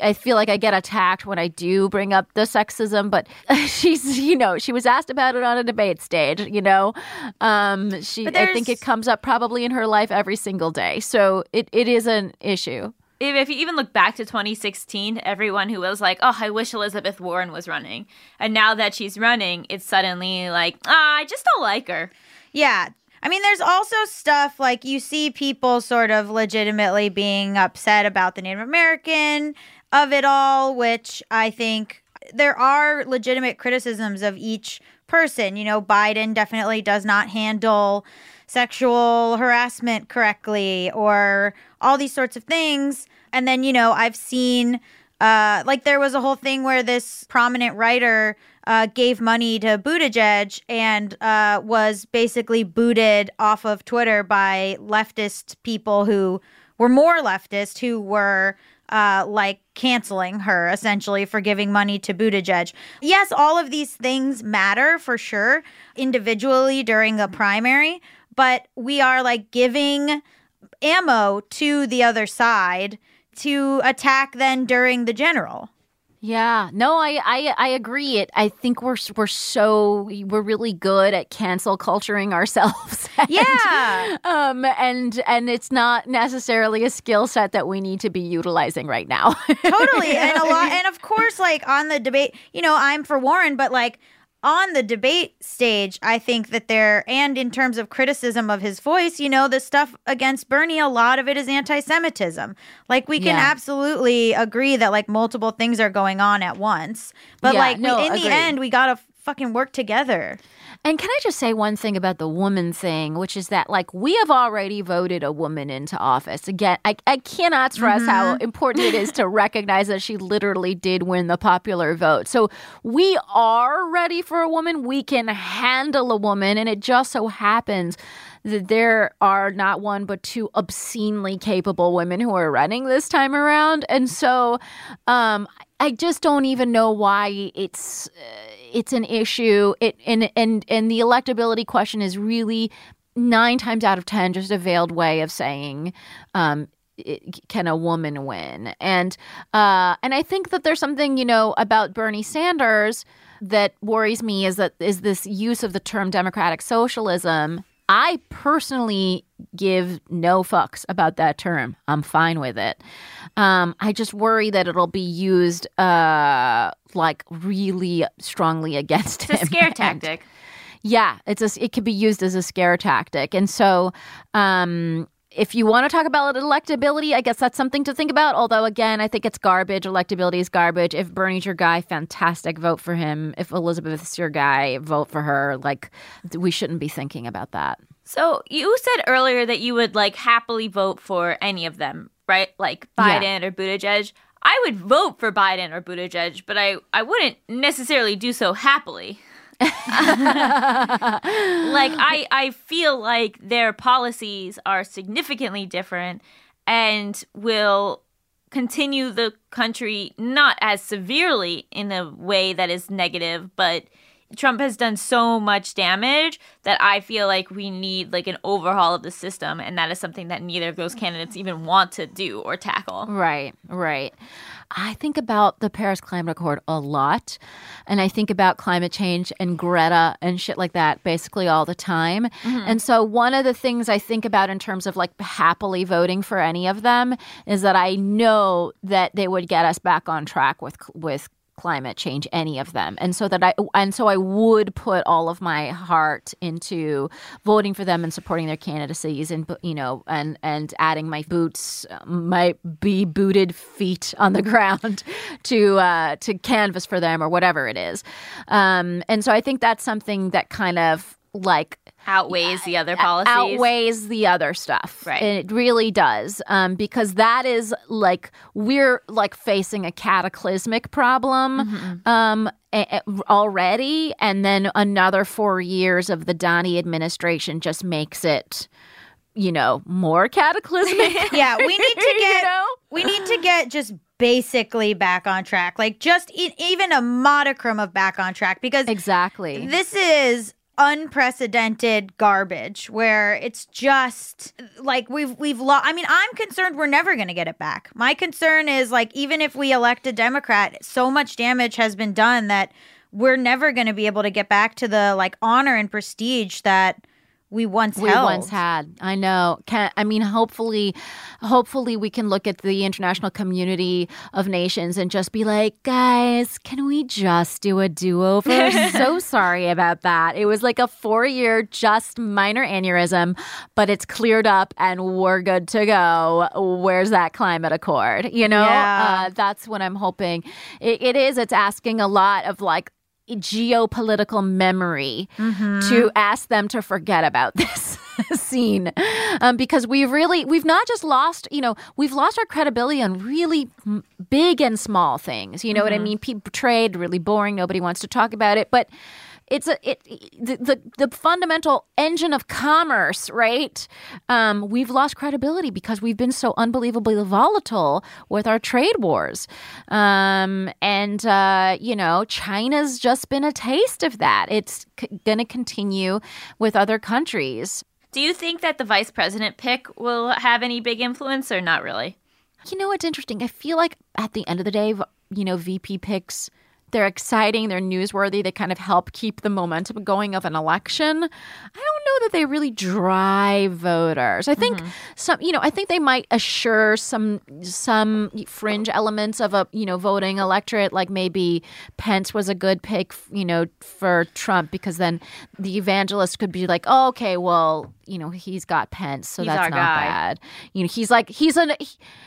I feel like I get attacked when I do bring up the sexism, but she's, you know, she was asked about it on a debate stage, you know. Um she I think it comes up probably in her life every single day. So it, it is an issue. If, if you even look back to 2016, everyone who was like, "Oh, I wish Elizabeth Warren was running," and now that she's running, it's suddenly like, "Ah, I just don't like her." Yeah. I mean, there's also stuff like you see people sort of legitimately being upset about the Native American of it all, which I think there are legitimate criticisms of each person. You know, Biden definitely does not handle sexual harassment correctly or all these sorts of things. And then, you know, I've seen uh, like there was a whole thing where this prominent writer uh, gave money to Buttigieg and uh, was basically booted off of Twitter by leftist people who were more leftist, who were uh, like canceling her essentially for giving money to Buttigieg. Yes, all of these things matter for sure individually during a primary, but we are like giving ammo to the other side to attack then during the general. Yeah, no, I, I I agree. It. I think we're we're so we're really good at cancel culturing ourselves. And, Yeah. um, and and it's not necessarily a skill set that we need to be utilizing right now. totally and a lot and of course like on the debate you know i'm for warren but like on the debate stage i think that there and in terms of criticism of his voice you know the stuff against bernie a lot of it is anti-semitism. Like we can Yeah. absolutely agree that like multiple things are going on at once. But Yeah, like we- no, in the end we gotta fucking work together And can I just say one thing about the woman thing, which is that like we have already voted a woman into office. Again, I, I cannot stress how important it is to recognize that she literally did win the popular vote. So we are ready for a woman. We can handle a woman. And it just so happens that there are not one but two obscenely capable women who are running this time around. And so um, I just don't even know why it's uh, it's an issue. It and and and the electability question is really nine times out of ten just a veiled way of saying. Um, it, can a woman win? And uh, and I think that there's something you know about Bernie Sanders that worries me is that is this use of the term democratic socialism. I personally give no fucks about that term. I'm fine with it. Um, I just worry that it'll be used uh, like really strongly against It's a him. scare And- tactic. yeah, it's a, it could be used as a scare tactic, and so um, if you want to talk about electability, I guess that's something to think about. Although again, I think it's garbage. Electability is garbage. If Bernie's your guy, fantastic, vote for him. If Elizabeth's your guy, vote for her. Like we shouldn't be thinking about that. So you said earlier that you would like happily vote for any of them, right? Like Yeah. Biden or Buttigieg. I would vote for Biden or Buttigieg, but I I wouldn't necessarily do so happily. like I I feel like their policies are significantly different and will continue the country not as severely in a way that is negative, but Trump has done so much damage that I feel like we need like an overhaul of the system, and that is something that neither of those candidates even want to do or tackle. Right, right. I think about the Paris Climate Accord a lot. And I think about climate change and Greta and shit like that basically all the time. Mm-hmm. And so, one of the things I think about in terms of like happily voting for any of them is that I know that they would get us back on track with, with, climate change any of them. And so that i and so i would put all of my heart into voting for them and supporting their candidacies and you know and and adding my boots my be booted feet on the ground to uh to canvas for them or whatever it is. Um and so i think that's something that kind of like Outweighs the other policies. outweighs the other stuff. Right. And it really does. Um, because that is like we're like facing a cataclysmic problem Mm-hmm. um a- a- already and then another 4 years of the Donnie administration just makes it you know, more cataclysmic. Yeah, we need to You get know? we need to get just basically back on track. Like just e- even a modicum of back on track because exactly. this is unprecedented garbage where it's just like we've we've lost I mean I'm concerned we're never going to get it back. My concern is like even if we elect a democrat so much damage has been done that we're never going to be able to get back to the like honor and prestige that we once we held. once had. I know. Can I mean hopefully hopefully we can look at the international community of nations and just be like, guys, can we just do a do-over? so sorry about that. It was like a 4-year just minor aneurysm, but it's cleared up and we're good to go. Where's that climate accord? You know? Yeah. Uh, that's what I'm hoping. It, it is it's asking a lot of like geopolitical memory to ask them to forget about this scene. Um, because we've really we've not just lost you know we've lost our credibility on really m- big and small things. You know what i mean? People trade really boring nobody wants to talk about it. But it's a it the, the the fundamental engine of commerce, right? Um, we've lost credibility because we've been so unbelievably volatile with our trade wars, um, and uh, you know, China's just been a taste of that. It's c- going to continue with other countries. Do you think that the vice president pick will have any big influence or not really? You know what's interesting? I feel like at the end of the day, you know, VP picks, they're exciting, they're newsworthy, they kind of help keep the momentum going of an election. I don't know that they really drive voters. I think some, you know, I think they might assure some some fringe elements of a, you know, voting electorate like maybe Pence was a good pick, you know, for Trump because then the evangelist could be like, "Oh, okay, well, you know, he's got Pence, so He's that's not guy. bad." You know, he's like he's an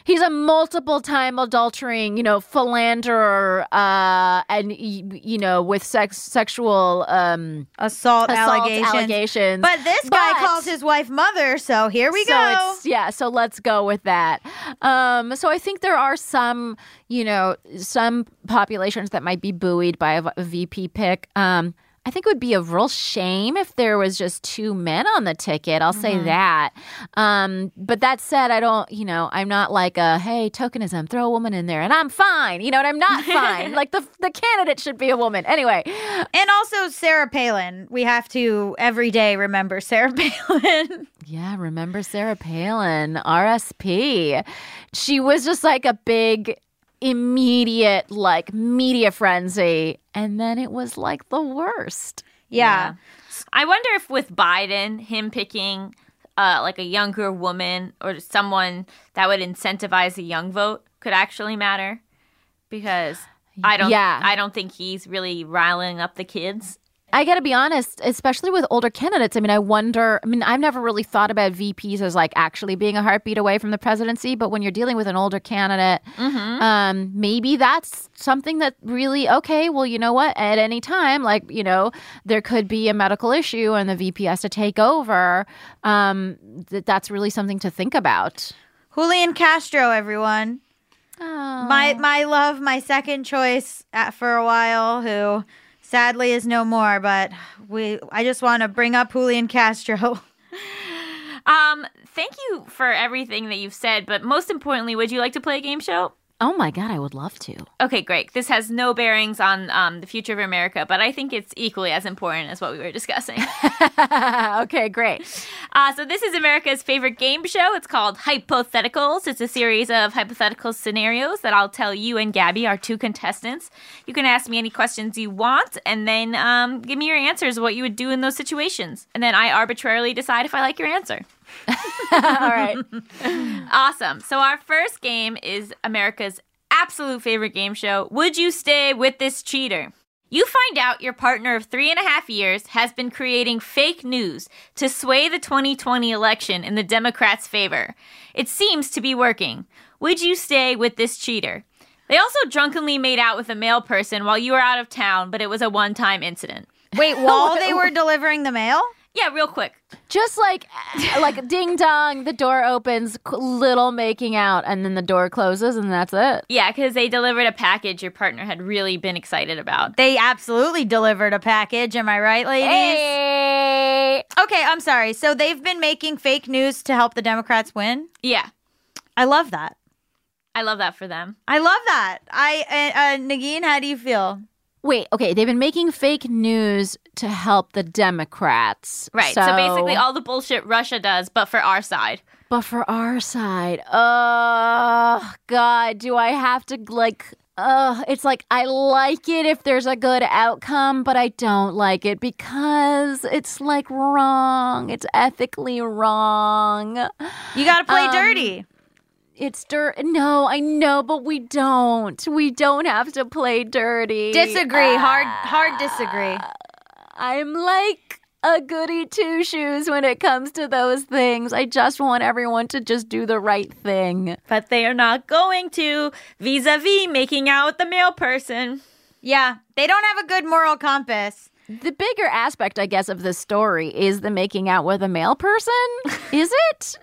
he's a multiple time adultering, you know, philanderer, uh, and you know, with sex sexual um, assault, assault allegations. allegations. But this guy But- calls his wife mother, so here we so go. It's, yeah, so let's go with that. Um, so I think there are some, you know, some populations that might be buoyed by a VP pick. Um, I think it would be a real shame if there was just two men on the ticket. I'll say Mm-hmm. that. Um, but that said, I don't, you know, I'm not like a hey tokenism, throw a woman in there, and I'm fine. You know, and I'm not fine. like the the candidate should be a woman anyway. And also Sarah Palin. We have to every day remember Sarah Palin. Yeah, remember Sarah Palin, RSP. She was just like a big, immediate, like media frenzy. And then it was like the worst. yeah. I wonder if with Biden, him picking uh, like a younger woman or someone that would incentivize a young vote could actually matter because I don't Yeah. I don't think he's really riling up the kids. I got to be honest, especially with older candidates. I mean, I wonder. I mean, I've never really thought about VPs as like actually being a heartbeat away from the presidency. But when you're dealing with an older candidate, um, maybe that's something that really okay. Well, you know what? At any time, like you know, there could be a medical issue and the VP has to take over. Um, th- that's really something to think about. Julian Castro, everyone. My my love, my second choice at, for a while, who sadly is no more. But we, I just want to bring up Julian Castro. Um, thank you for everything that you've said, but most importantly, would you like to play a game show? Oh my god, I would love to. Okay, great. This has no bearings on um, the future of America, but I think it's equally as important as what we were discussing. okay, great. Uh, so this is America's favorite game show. It's called Hypotheticals. It's a series of hypothetical scenarios that I'll tell you and Gaby, our two contestants. You can ask me any questions you want, and then um, give me your answers, what you would do in those situations, and then I arbitrarily decide if I like your answer. All right. Awesome. So our first game is America's absolute favorite game show. Would you stay with this cheater? You find out your partner of three and a half years has been creating fake news to sway the 2020 election in the Democrats' favor. It seems to be working. Would you stay with this cheater? They also drunkenly made out with a male person while you were out of town, but it was a one time incident. Wait, while they were delivering the mail? Yeah, real quick. Just like like ding dong, the door opens, little making out, and then the door closes, and that's it. Yeah, because they delivered a package your partner had really been excited about. They absolutely delivered a package. Am I right, ladies? Hey. Okay, I'm sorry. So they've been making fake news to help the Democrats win. Yeah, I love that. I love that for them. I love that. I uh, uh, Negin, how do you feel? Wait, okay, they've been making fake news to help the Democrats. Right. So, basically, all the bullshit Russia does, but for our side. But for our side, oh God, do I have to like? Uh, it's like I like it if there's a good outcome, but I don't like it because it's like wrong. It's ethically wrong. You got to play Um, dirty. It's dirt. No, I know, but we don't. We don't have to play dirty. Disagree. hard, Ah. hard disagree. I'm like a goody two shoes when it comes to those things. I just want everyone to just do the right thing. But they are not going to vis a vis making out with the male person. Yeah, they don't have a good moral compass. The bigger aspect, I guess, of this story is the making out with a male person. is it?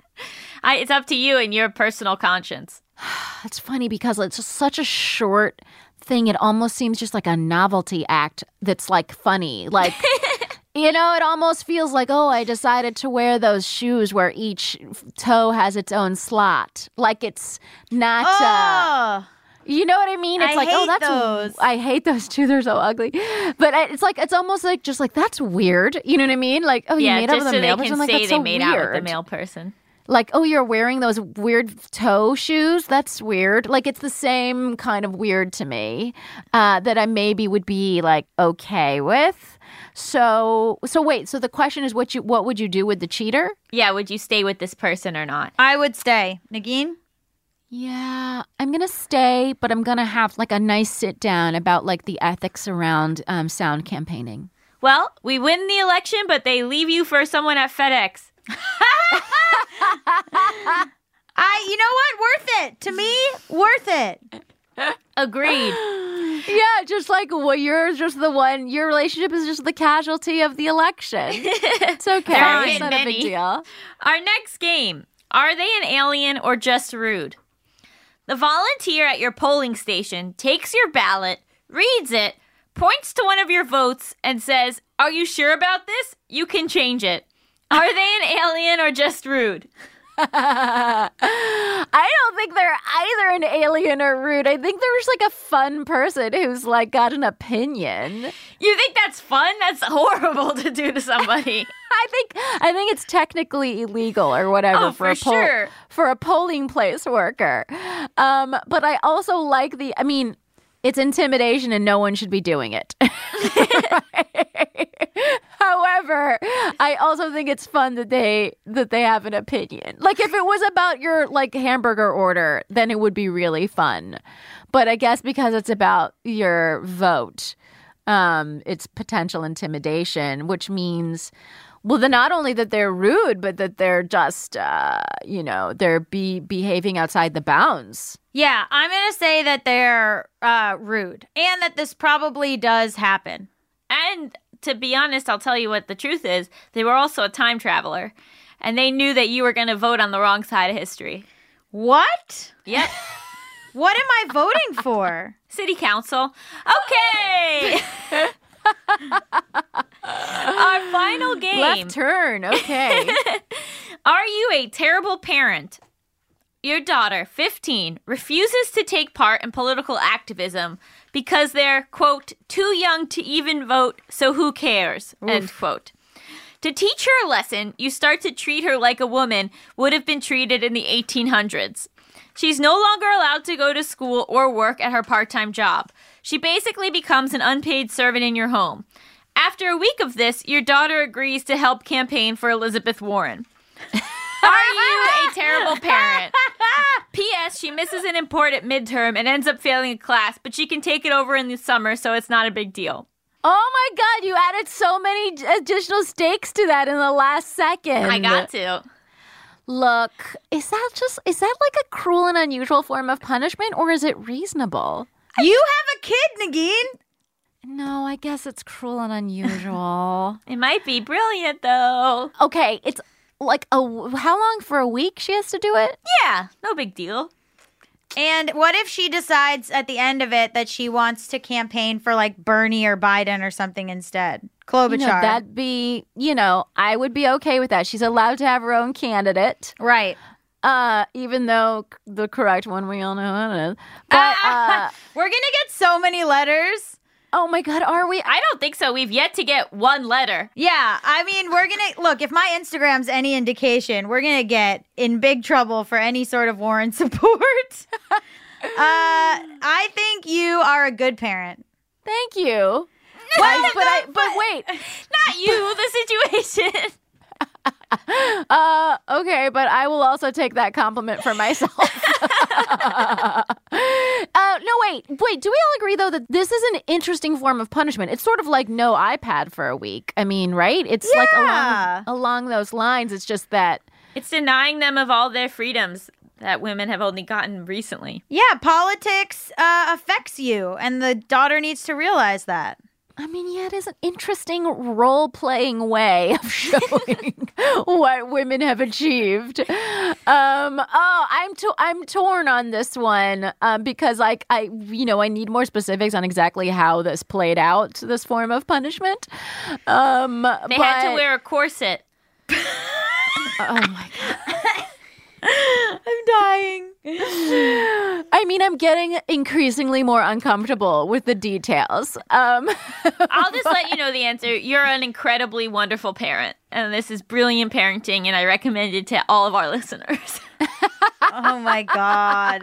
I, it's up to you and your personal conscience. It's funny because it's just such a short thing. It almost seems just like a novelty act that's like funny. Like, you know, it almost feels like, oh, I decided to wear those shoes where each toe has its own slot. Like it's not. Uh, Oh, you know what I mean? It's I like, oh, that's those. I hate those too. They're so ugly. But it's like it's almost like just like that's weird. You know what I mean? Like, oh, you yeah, made out with so a male person. Like say that's they so made weird. out with the male person. Like, oh, you're wearing those weird toe shoes? That's weird. Like, it's the same kind of weird to me uh, that I maybe would be like okay with. So, so wait. So the question is, what you what would you do with the cheater? Yeah, would you stay with this person or not? I would stay. Negin? Yeah, I'm gonna stay, but I'm gonna have like a nice sit down about like the ethics around um, sound campaigning. Well, we win the election, but they leave you for someone at FedEx. I, you know what? Worth it. To me, worth it. Agreed. Yeah, just like well, you're just the one. Your relationship is just the casualty of the election. It's okay. It's not a big deal. Our next game Are they an alien or just rude? The volunteer at your polling station takes your ballot, reads it, points to one of your votes, and says, Are you sure about this? You can change it. Are they an alien or just rude? I don't think they're either an alien or rude. I think they're just like a fun person who's like got an opinion. You think that's fun? That's horrible to do to somebody. I think I think it's technically illegal or whatever Oh, for, for a poll, sure. for a polling place worker. Um, but I also like the. I mean, it's intimidation, and no one should be doing it. However, I also think it's fun that they that they have an opinion. Like if it was about your like hamburger order, then it would be really fun. But I guess because it's about your vote, um, it's potential intimidation, which means well, then not only that they're rude, but that they're just uh, you know, they're be behaving outside the bounds. Yeah, I'm to say that they're uh, rude and that this probably does happen. And to be honest, I'll tell you what the truth is. They were also a time traveler. And they knew that you were going to vote on the wrong side of history. What? Yep. What am I voting for? City Council. Okay. Our final game. Left turn, okay. Are you a terrible parent? Your daughter, 15, refuses to take part in political activism because they're, quote, too young to even vote, so who cares, end quote. To teach her a lesson, you start to treat her like a woman would have been treated in the 1800s. She's no longer allowed to go to school or work at her part time job. She basically becomes an unpaid servant in your home. After a week of this, your daughter agrees to help campaign for Elizabeth Warren. Are you a terrible parent? P.S. She misses an important midterm and ends up failing a class, but she can take it over in the summer, so it's not a big deal. Oh my god, you added so many additional stakes to that in the last second. I got to. Look, is that just is that like a cruel and unusual form of punishment or is it reasonable? You have a kid, Negin. No, I guess it's cruel and unusual. It might be brilliant, though. okay, it's like a how long for a week she has to do it? Yeah, no big deal. And what if she decides at the end of it that she wants to campaign for like Bernie or Biden or something instead? Klobuchar. You know, that'd be, you know, I would be okay with that. She's allowed to have her own candidate. right. Uh, even though the correct one we all know it is. But uh, We're going to get so many letters. Oh my god, are we I don't think so. We've yet to get one letter. Yeah, I mean, we're going to look, if my Instagram's any indication, we're going to get in big trouble for any sort of Warren support. uh, I think you are a good parent. Thank you. I- but I but wait. Not you, the situation. Uh, okay, but I will also take that compliment for myself. uh, no, wait, wait. Do we all agree though that this is an interesting form of punishment? It's sort of like no iPad for a week. I mean, right? It's like along along those lines. It's just that. It's denying them of all their freedoms that women have only gotten recently. Yeah, politics uh, affects you, and the daughter needs to realize that. I mean, yeah, it is an interesting role playing way of showing what women have achieved. Um, oh, I'm to- I'm torn on this one um, because, like, I you know I need more specifics on exactly how this played out. This form of punishment. Um, They had to wear a corset. Oh my god. I'm dying. I mean, I'm getting increasingly more uncomfortable with the details. Um, I'll just let you know the answer. You're an incredibly wonderful parent, and this is brilliant parenting, and I recommend it to all of our listeners. Oh my God.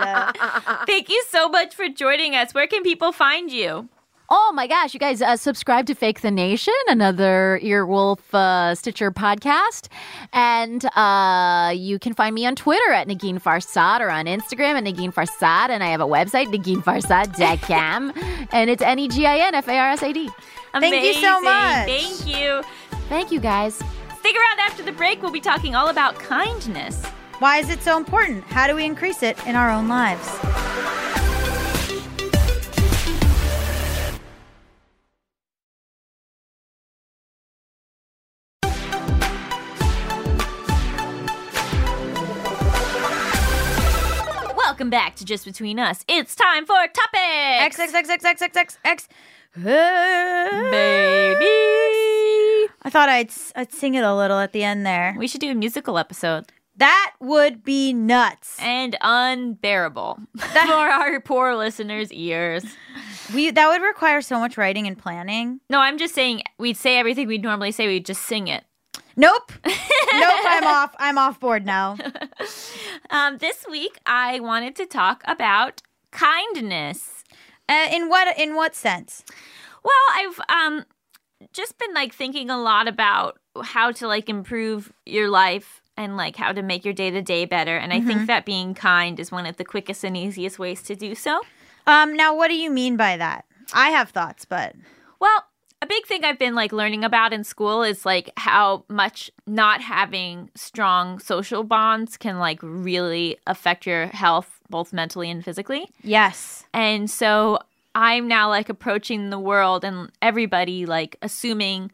Thank you so much for joining us. Where can people find you? Oh my gosh, you guys uh, subscribe to Fake the Nation, another Earwolf uh, Stitcher podcast. And uh, you can find me on Twitter at Negin Farsad or on Instagram at Negin Farsad. And I have a website, neginfarsad.com. and it's N E G I N F A R S A D. Thank you so much. Thank you. Thank you guys. Stick around after the break. We'll be talking all about kindness. why is it so important? How do we increase it in our own lives? Welcome back to Just Between Us. It's time for topics. X X X X X X X X. Baby. I thought I'd I'd sing it a little at the end there. We should do a musical episode. That would be nuts. And unbearable that- for our poor listeners' ears. We that would require so much writing and planning. No, I'm just saying we'd say everything we'd normally say, we'd just sing it. Nope. nope. I'm off. I'm off board now. Um, this week, I wanted to talk about kindness. Uh, in what in what sense? Well, I've um just been like thinking a lot about how to like improve your life and like how to make your day to day better. And I think that being kind is one of the quickest and easiest ways to do so. Um. Now, what do you mean by that? I have thoughts, but Well, a big thing I've been like learning about in school is like how much not having strong social bonds can like really affect your health both mentally and physically. yes. And so I'm now like approaching the world and everybody like assuming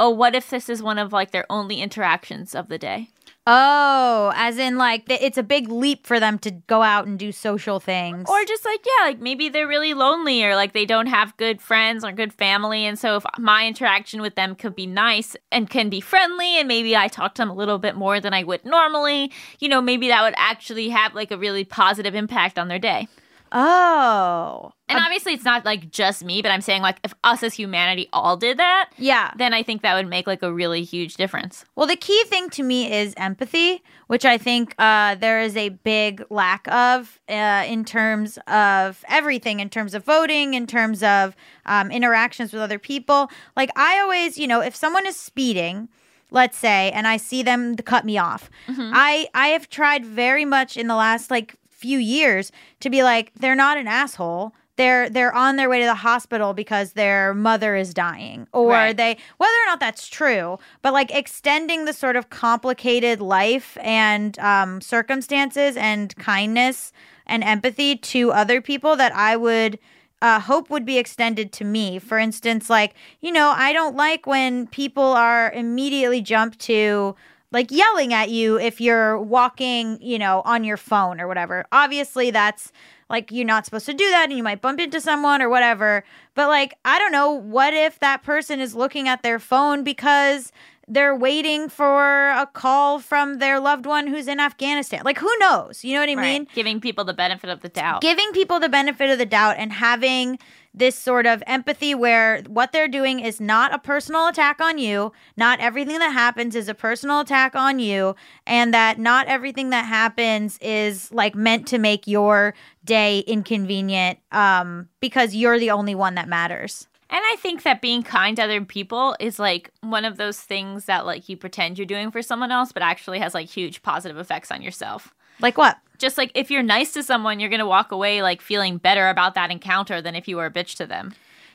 oh, what if this is one of like their only interactions of the day? Oh, as in like th- it's a big leap for them to go out and do social things. Or just like, yeah, like maybe they're really lonely or like they don't have good friends or good family. And so if my interaction with them could be nice and can be friendly, and maybe I talk to them a little bit more than I would normally, you know, maybe that would actually have like a really positive impact on their day. Oh, And obviously, it's not like just me, but I'm saying like if us as humanity all did that, yeah. then I think that would make like a really huge difference. Well, the key thing to me is empathy, which I think uh, there is a big lack of uh, in terms of everything, in terms of voting, in terms of um, interactions with other people. Like, I always, you know, if someone is speeding, let's say, and I see them cut me off, I I have tried very much in the last like few years to be like, they're not an asshole. They're they're on their way to the hospital because their mother is dying, or Right. they whether or not that's true, but like extending the sort of complicated life and um, circumstances and kindness and empathy to other people that I would uh, hope would be extended to me. For instance, like, you know, I don't like when people are immediately jump to like yelling at you if you're walking, you know, on your phone or whatever. Obviously, that's like you're not supposed to do that and you might bump into someone or whatever. But like, I don't know, what if that person is looking at their phone because they're waiting for a call from their loved one who's in Afghanistan? Like, who knows? You know what I mean? Giving people the benefit of the doubt. giving people the benefit of the doubt and having this sort of empathy where what they're doing is not a personal attack on you, not everything that happens is a personal attack on you, and that not everything that happens is like meant to make your day inconvenient um because you're the only one that matters. And I think that being kind to other people is like one of those things that like you pretend you're doing for someone else, but actually has like huge positive effects on yourself. Like what? Just like if you're nice to someone, you're gonna walk away like feeling better about that encounter than if you were a bitch to them.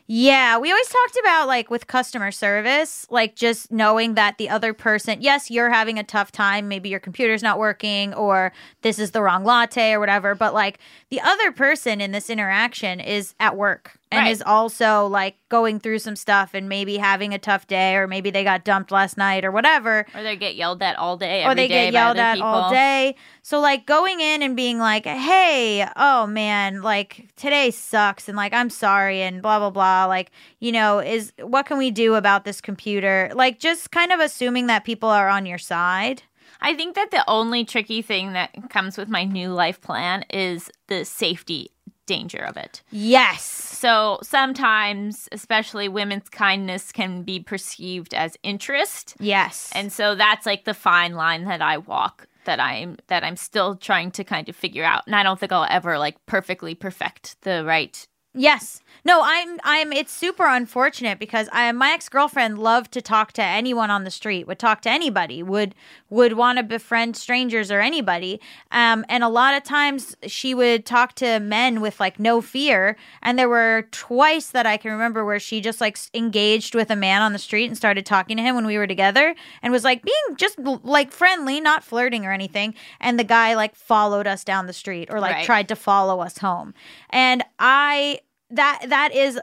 Yeah, we always talked about like with customer service, like just knowing that the other person, yes, you're having a tough time, maybe your computer's not working or this is the wrong latte or whatever, but like the other person in this interaction is at work and Right. is also like going through some stuff and maybe having a tough day or maybe they got dumped last night or whatever Or they get yelled at all day. or they day get yelled at all day. So like going in and being like, "Hey, oh man, like today sucks and like I'm sorry and blah blah blah." Like, you know, is what can we do about this computer? Like just kind of assuming that people are on your side. I think that the only tricky thing that comes with my new life plan is the safety danger of it. Yes. So sometimes, especially women's kindness can be perceived as interest. Yes. And so that's like the fine line that I walk that I'm that I'm still trying to kind of figure out. And I don't think I'll ever like perfectly perfect the right Yes. No, I'm I'm it's super unfortunate because I my ex-girlfriend loved to talk to anyone on the street, would talk to anybody, would would want to befriend strangers or anybody. Um and a lot of times she would talk to men with like no fear, and there were twice that I can remember where she just like engaged with a man on the street and started talking to him when we were together and was like being just like friendly, not flirting or anything, and the guy like followed us down the street or like Right. tried to follow us home. And I that that is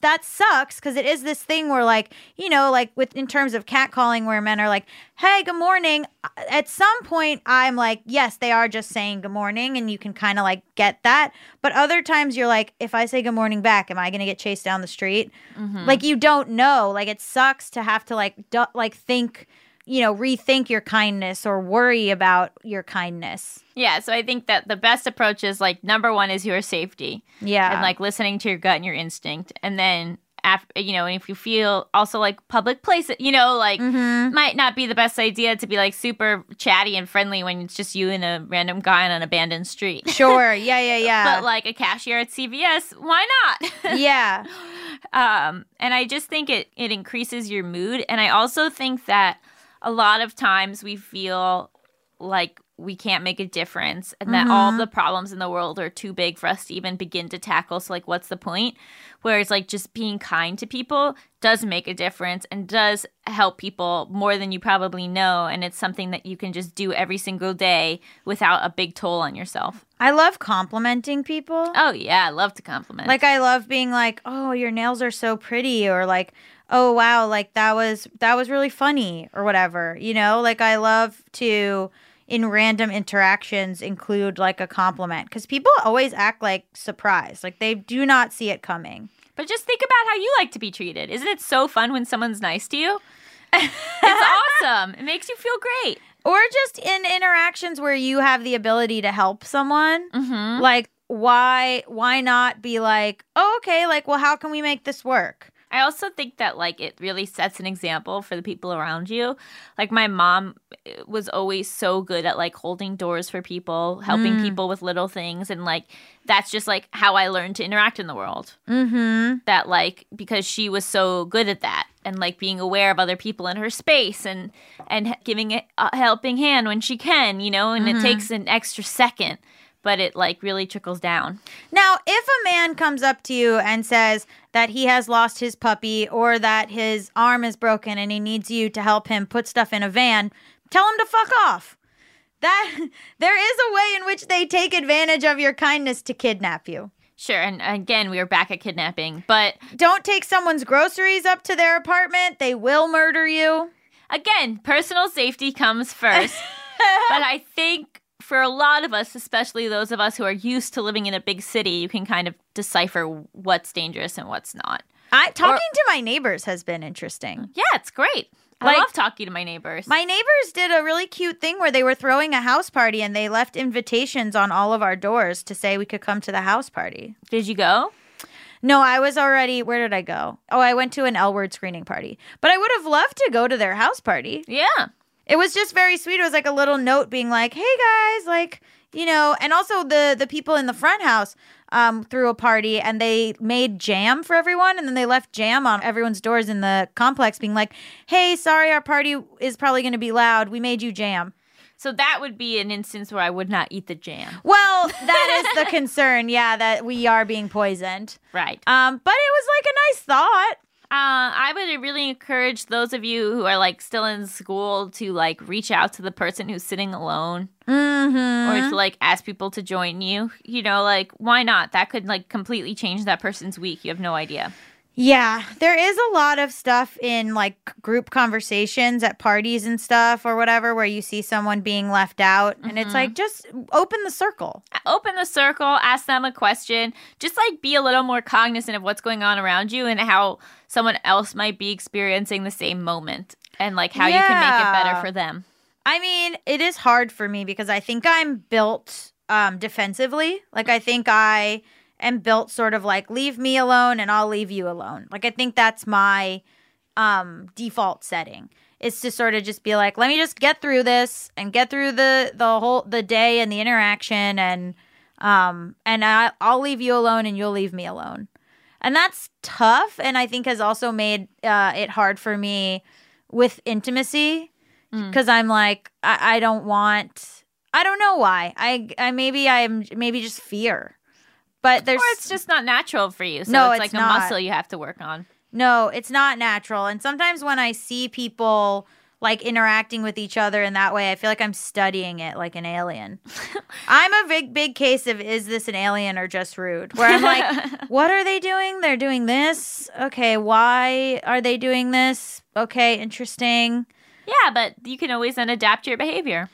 that sucks because it is this thing where like you know like with in terms of catcalling where men are like hey good morning uh, at some point i'm like yes they are just saying good morning and you can kind of like get that. But other times you're like if i say good morning back am i gonna get chased down the street? Mm-hmm. Like you don't know. Like it sucks to have to like du- like think you know rethink your kindness or worry about your kindness. Yeah, so I think that the best approach is like number one is your safety. yeah. and like listening to your gut and your instinct. And then after you know and if you feel also like public places you know like Mm-hmm. might not be the best idea to be like super chatty and friendly when it's just you and a random guy on an abandoned street. Sure. Yeah yeah yeah. But like a cashier at cvs why not? Yeah. Um and i just think it it increases your mood. And i also think that a lot of times we feel like we can't make a difference and that all mm-hmm. the problems in the world are too big for us to even begin to tackle. So like what's the point? Whereas like just being kind to people does make a difference and does help people more than you probably know. And it's something that you can just do every single day without a big toll on yourself. I love complimenting people. Oh yeah, I love to compliment. Like I love being like, "Oh, your nails are so pretty," or like, "Oh, wow, like that was that was really funny," or whatever. You know, like I love to in random interactions include like a compliment because people always act like surprised, like they do not see it coming. But just think about how you like to be treated. Isn't it so fun when someone's nice to you? it's awesome. It makes you feel great. Or just in interactions where you have the ability to help someone. Mm-hmm. Like why why not be like, "Oh, okay, like well how can we make this work?" I also think that like it really sets an example for the people around you. Like my mom eh, was always so good at like holding doors for people, helping people with little things and like that's just like how I learned to interact in the world. Mhm. That like because she was so good at that and like being aware of other people in her space and and giving a a helping hand when she can, you know, and it takes an extra second, but it like really trickles down. Now, if a man comes up to you and says that he has lost his puppy or that his arm is broken and he needs you to help him put stuff in a van, tell him to fuck off. That there is a way in which they take advantage of your kindness to kidnap you. Sure, and again, we are back at kidnapping, but Don't take someone's groceries up to their apartment. They will murder you. again, personal safety comes first. but I think for a lot of us, especially those of us who are used to living in a big city, you can kind of decipher what's dangerous and what's not. I talking to my neighbors has been interesting. Yeah, it's great. I Like- love talking to my neighbors. My neighbors did a really cute thing where they were throwing a house party and they left invitations on all of our doors to say we could come to the house party. Did you go? No, I was already. Where did I go? Oh, I went to an L word screening party. But I would have loved to go to their house party. Yeah. It was just very sweet. It was like a little note being like, "Hey guys, like you know," and also the the people in the front house um, threw a party and they made jam for everyone, and then they left jam on everyone's doors in the complex, being like, "Hey, sorry, our party is probably going to be loud. We made you jam." So that would be an instance where I would not eat the jam. Well, that is the concern. Yeah, that we are being poisoned. Right. Um, but it was like a nice thought. Uh, I would really encourage those of you who are like still in school to like reach out to the person who's sitting alone Mm-hmm. or to like ask people to join you. You know, like why not? That could like completely change that person's week. You have no idea. Yeah, there is a lot of stuff in like group conversations at parties and stuff or whatever where you see someone being left out and it's like just open the circle. Open the circle, ask them a question. Just like be a little more cognizant of what's going on around you and how someone else might be experiencing the same moment and like how you can make it better for them. I mean, it is hard for me because I think I'm built um defensively. Like I think I am built sort of like leave me alone and I'll leave you alone. Like I think that's my um default setting. Is to sort of just be like, let me just get through this and get through the the whole the day and the interaction and um and I I'll leave you alone and you'll leave me alone. And that's tough and I think has also made uh it hard for me with intimacy because I'm like I, I don't want I don't know why I I maybe I'm maybe just fear, but there's Or it's just not natural for you. So No, it's, it's like a muscle you have to work on. no it's not natural and sometimes when I see people like interacting with each other in that way I feel like I'm studying it like an alien. I'm a big big case of is this an alien or just rude where I'm like what are they doing they're doing this okay why are they doing this okay interesting Yeah, but you can always then adapt your behavior.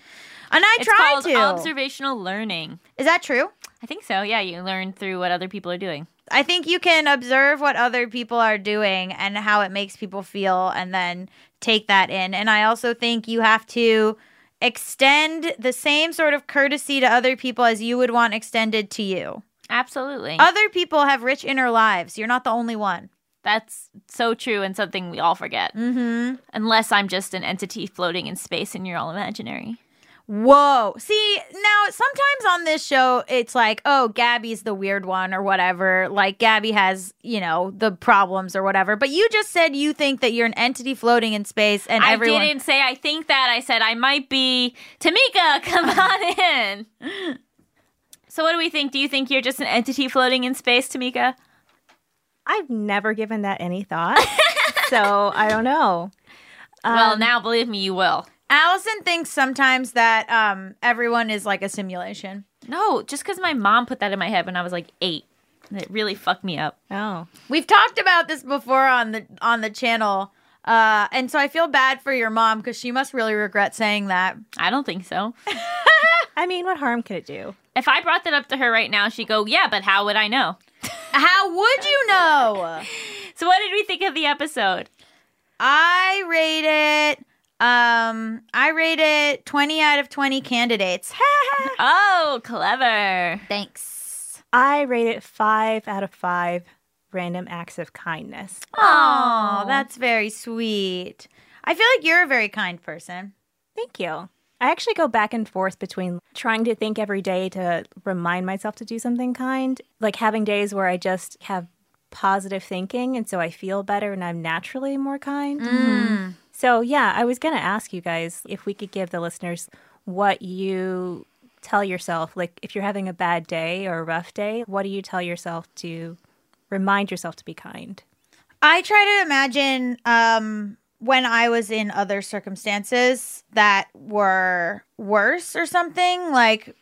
and I It's try called to observational learning. is that true I think so. Yeah, you learn through what other people are doing. I think you can observe what other people are doing and how it makes people feel and then take that in. And I also think you have to extend the same sort of courtesy to other people as you would want extended to you. Absolutely. Other people have rich inner lives. You're not the only one. That's so true and something we all forget. Mm-hmm. Unless I'm just an entity floating in space and you're all imaginary. Whoa. See, now sometimes on this show, it's like, oh, Gaby's the weird one or whatever. Like, Gaby has, you know, the problems or whatever. But you just said you think that you're an entity floating in space and I everyone. didn't say I think that. I said I might be. Tamika, come on in. So, what do we think? Do you think you're just an entity floating in space, Tamika? I've never given that any thought. so I don't know. well, Um, now believe me, you will. Allison thinks sometimes that um, everyone is like a simulation. No, just because my mom put that in my head when I was like eight. And it really fucked me up. Oh. We've talked about this before on the on the channel. Uh, and so I feel bad for your mom because she must really regret saying that. I don't think so. I mean, what harm could it do? If I brought that up to her right now, she'd go, Yeah, but how would I know? How would you know? So, what did we think of the episode? I rate it. Um, I rate it twenty out of twenty candidates. Oh, clever. Thanks. I rate it five out of five random acts of kindness. Oh, that's very sweet. I feel like you're a very kind person. Thank you. I actually go back and forth between trying to think every day to remind myself to do something kind, like having days where I just have positive thinking and so I feel better and I'm naturally more kind. So, yeah, I was going to ask you guys if we could give the listeners what you tell yourself. Like, if you're having a bad day or a rough day, what do you tell yourself to remind yourself to be kind? I try to imagine um, when I was in other circumstances that were worse or something. Like,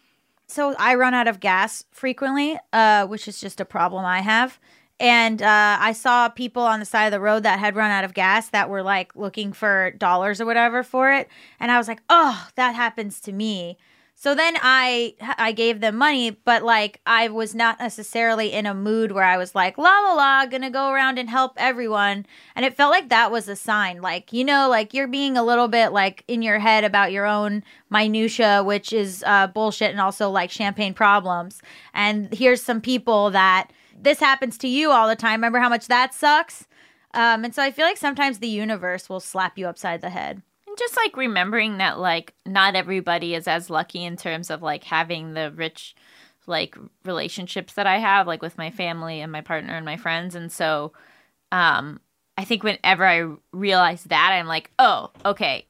so I run out of gas frequently, uh, which is just a problem I have. And uh, I saw people on the side of the road that had run out of gas that were like looking for dollars or whatever for it. And I was like, oh, that happens to me. So then I I gave them money, but like I was not necessarily in a mood where I was like la la la gonna go around and help everyone, and it felt like that was a sign, like you know, like you're being a little bit like in your head about your own minutia, which is uh, bullshit, and also like champagne problems. And here's some people that this happens to you all the time. Remember how much that sucks? Um, and so I feel like sometimes the universe will slap you upside the head. And just like remembering that, like, not everybody is as lucky in terms of like having the rich, like, relationships that I have, like with my family and my partner and my friends. And so, um, I think whenever I realize that, I'm like, oh, okay,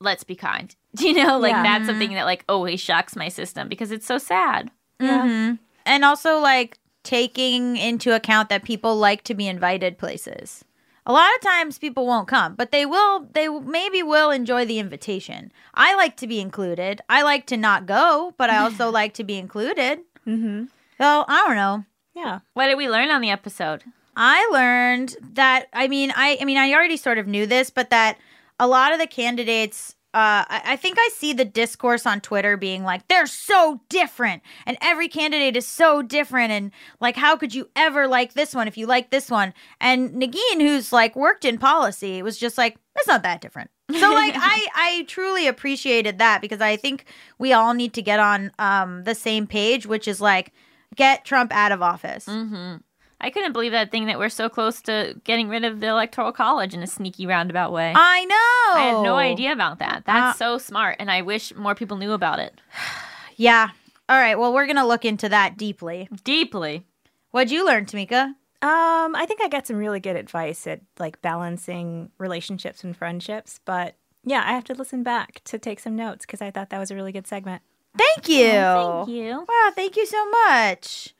let's be kind. You know, like Yeah. that's something that like always shocks my system because it's so sad. hmm And also, like, taking into account that people like to be invited places. A lot of times people won't come, but they will, they maybe will enjoy the invitation. I like to be included. I like to not go, but I also like to be included. Mm-hmm. So I don't know. Yeah. What did we learn on the episode? I learned that I mean I I mean I already sort of knew this, but that a lot of the candidates uh, I, I think I see the discourse on Twitter being like, they're so different, and every candidate is so different, and like, how could you ever like this one if you like this one? And Negin, who's like worked in policy, was just like, it's not that different. So like, I I truly appreciated that because I think we all need to get on um the same page, which is like, get Trump out of office. Mm-hmm. I couldn't believe that thing that we're so close to getting rid of the electoral college in a sneaky roundabout way. I know. I had no idea about that. That's Uh, so smart, and I wish more people knew about it Yeah. All right. Well, we're gonna look into that deeply. deeply. What'd you learn, Tamika? Um, I think I got some really good advice at like balancing relationships and friendships, but yeah, I have to listen back to take some notes because I thought that was a really good segment. Thank you. Thank you. Wow. Thank you so much.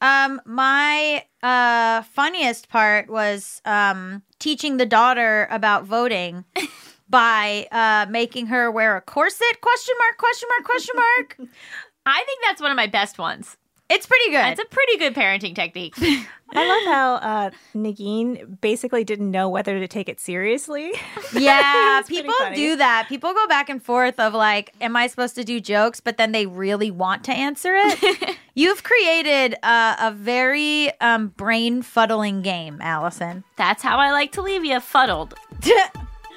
Um, my uh funniest part was um teaching the daughter about voting by uh making her wear a corset? Question mark? Question mark? Question mark? I think that's one of my best ones. It's pretty good. It's a pretty good parenting technique. I love how uh, Negin basically didn't know whether to take it seriously. Yeah, It's people do that. People go back and forth of like, am I supposed to do jokes? But then they really want to answer it. You've created uh, a very um, brain fuddling game, Allison. That's how I like to leave you fuddled.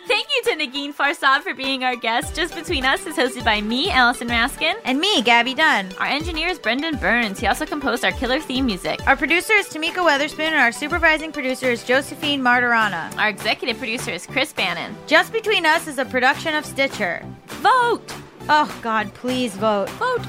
Thank you to Negin Farsad for being our guest. Just Between Us is hosted by me, Allison Raskin. and me, Gaby Dunn. Our engineer is Brendan Burns. He also composed our killer theme music. Our producer is Tamika Weatherspoon, and our supervising producer is Josephine Martirana. Our executive producer is Chris Bannon. Just Between Us is a production of Stitcher. Vote! Oh, God, please vote. Vote!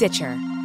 Stitcher.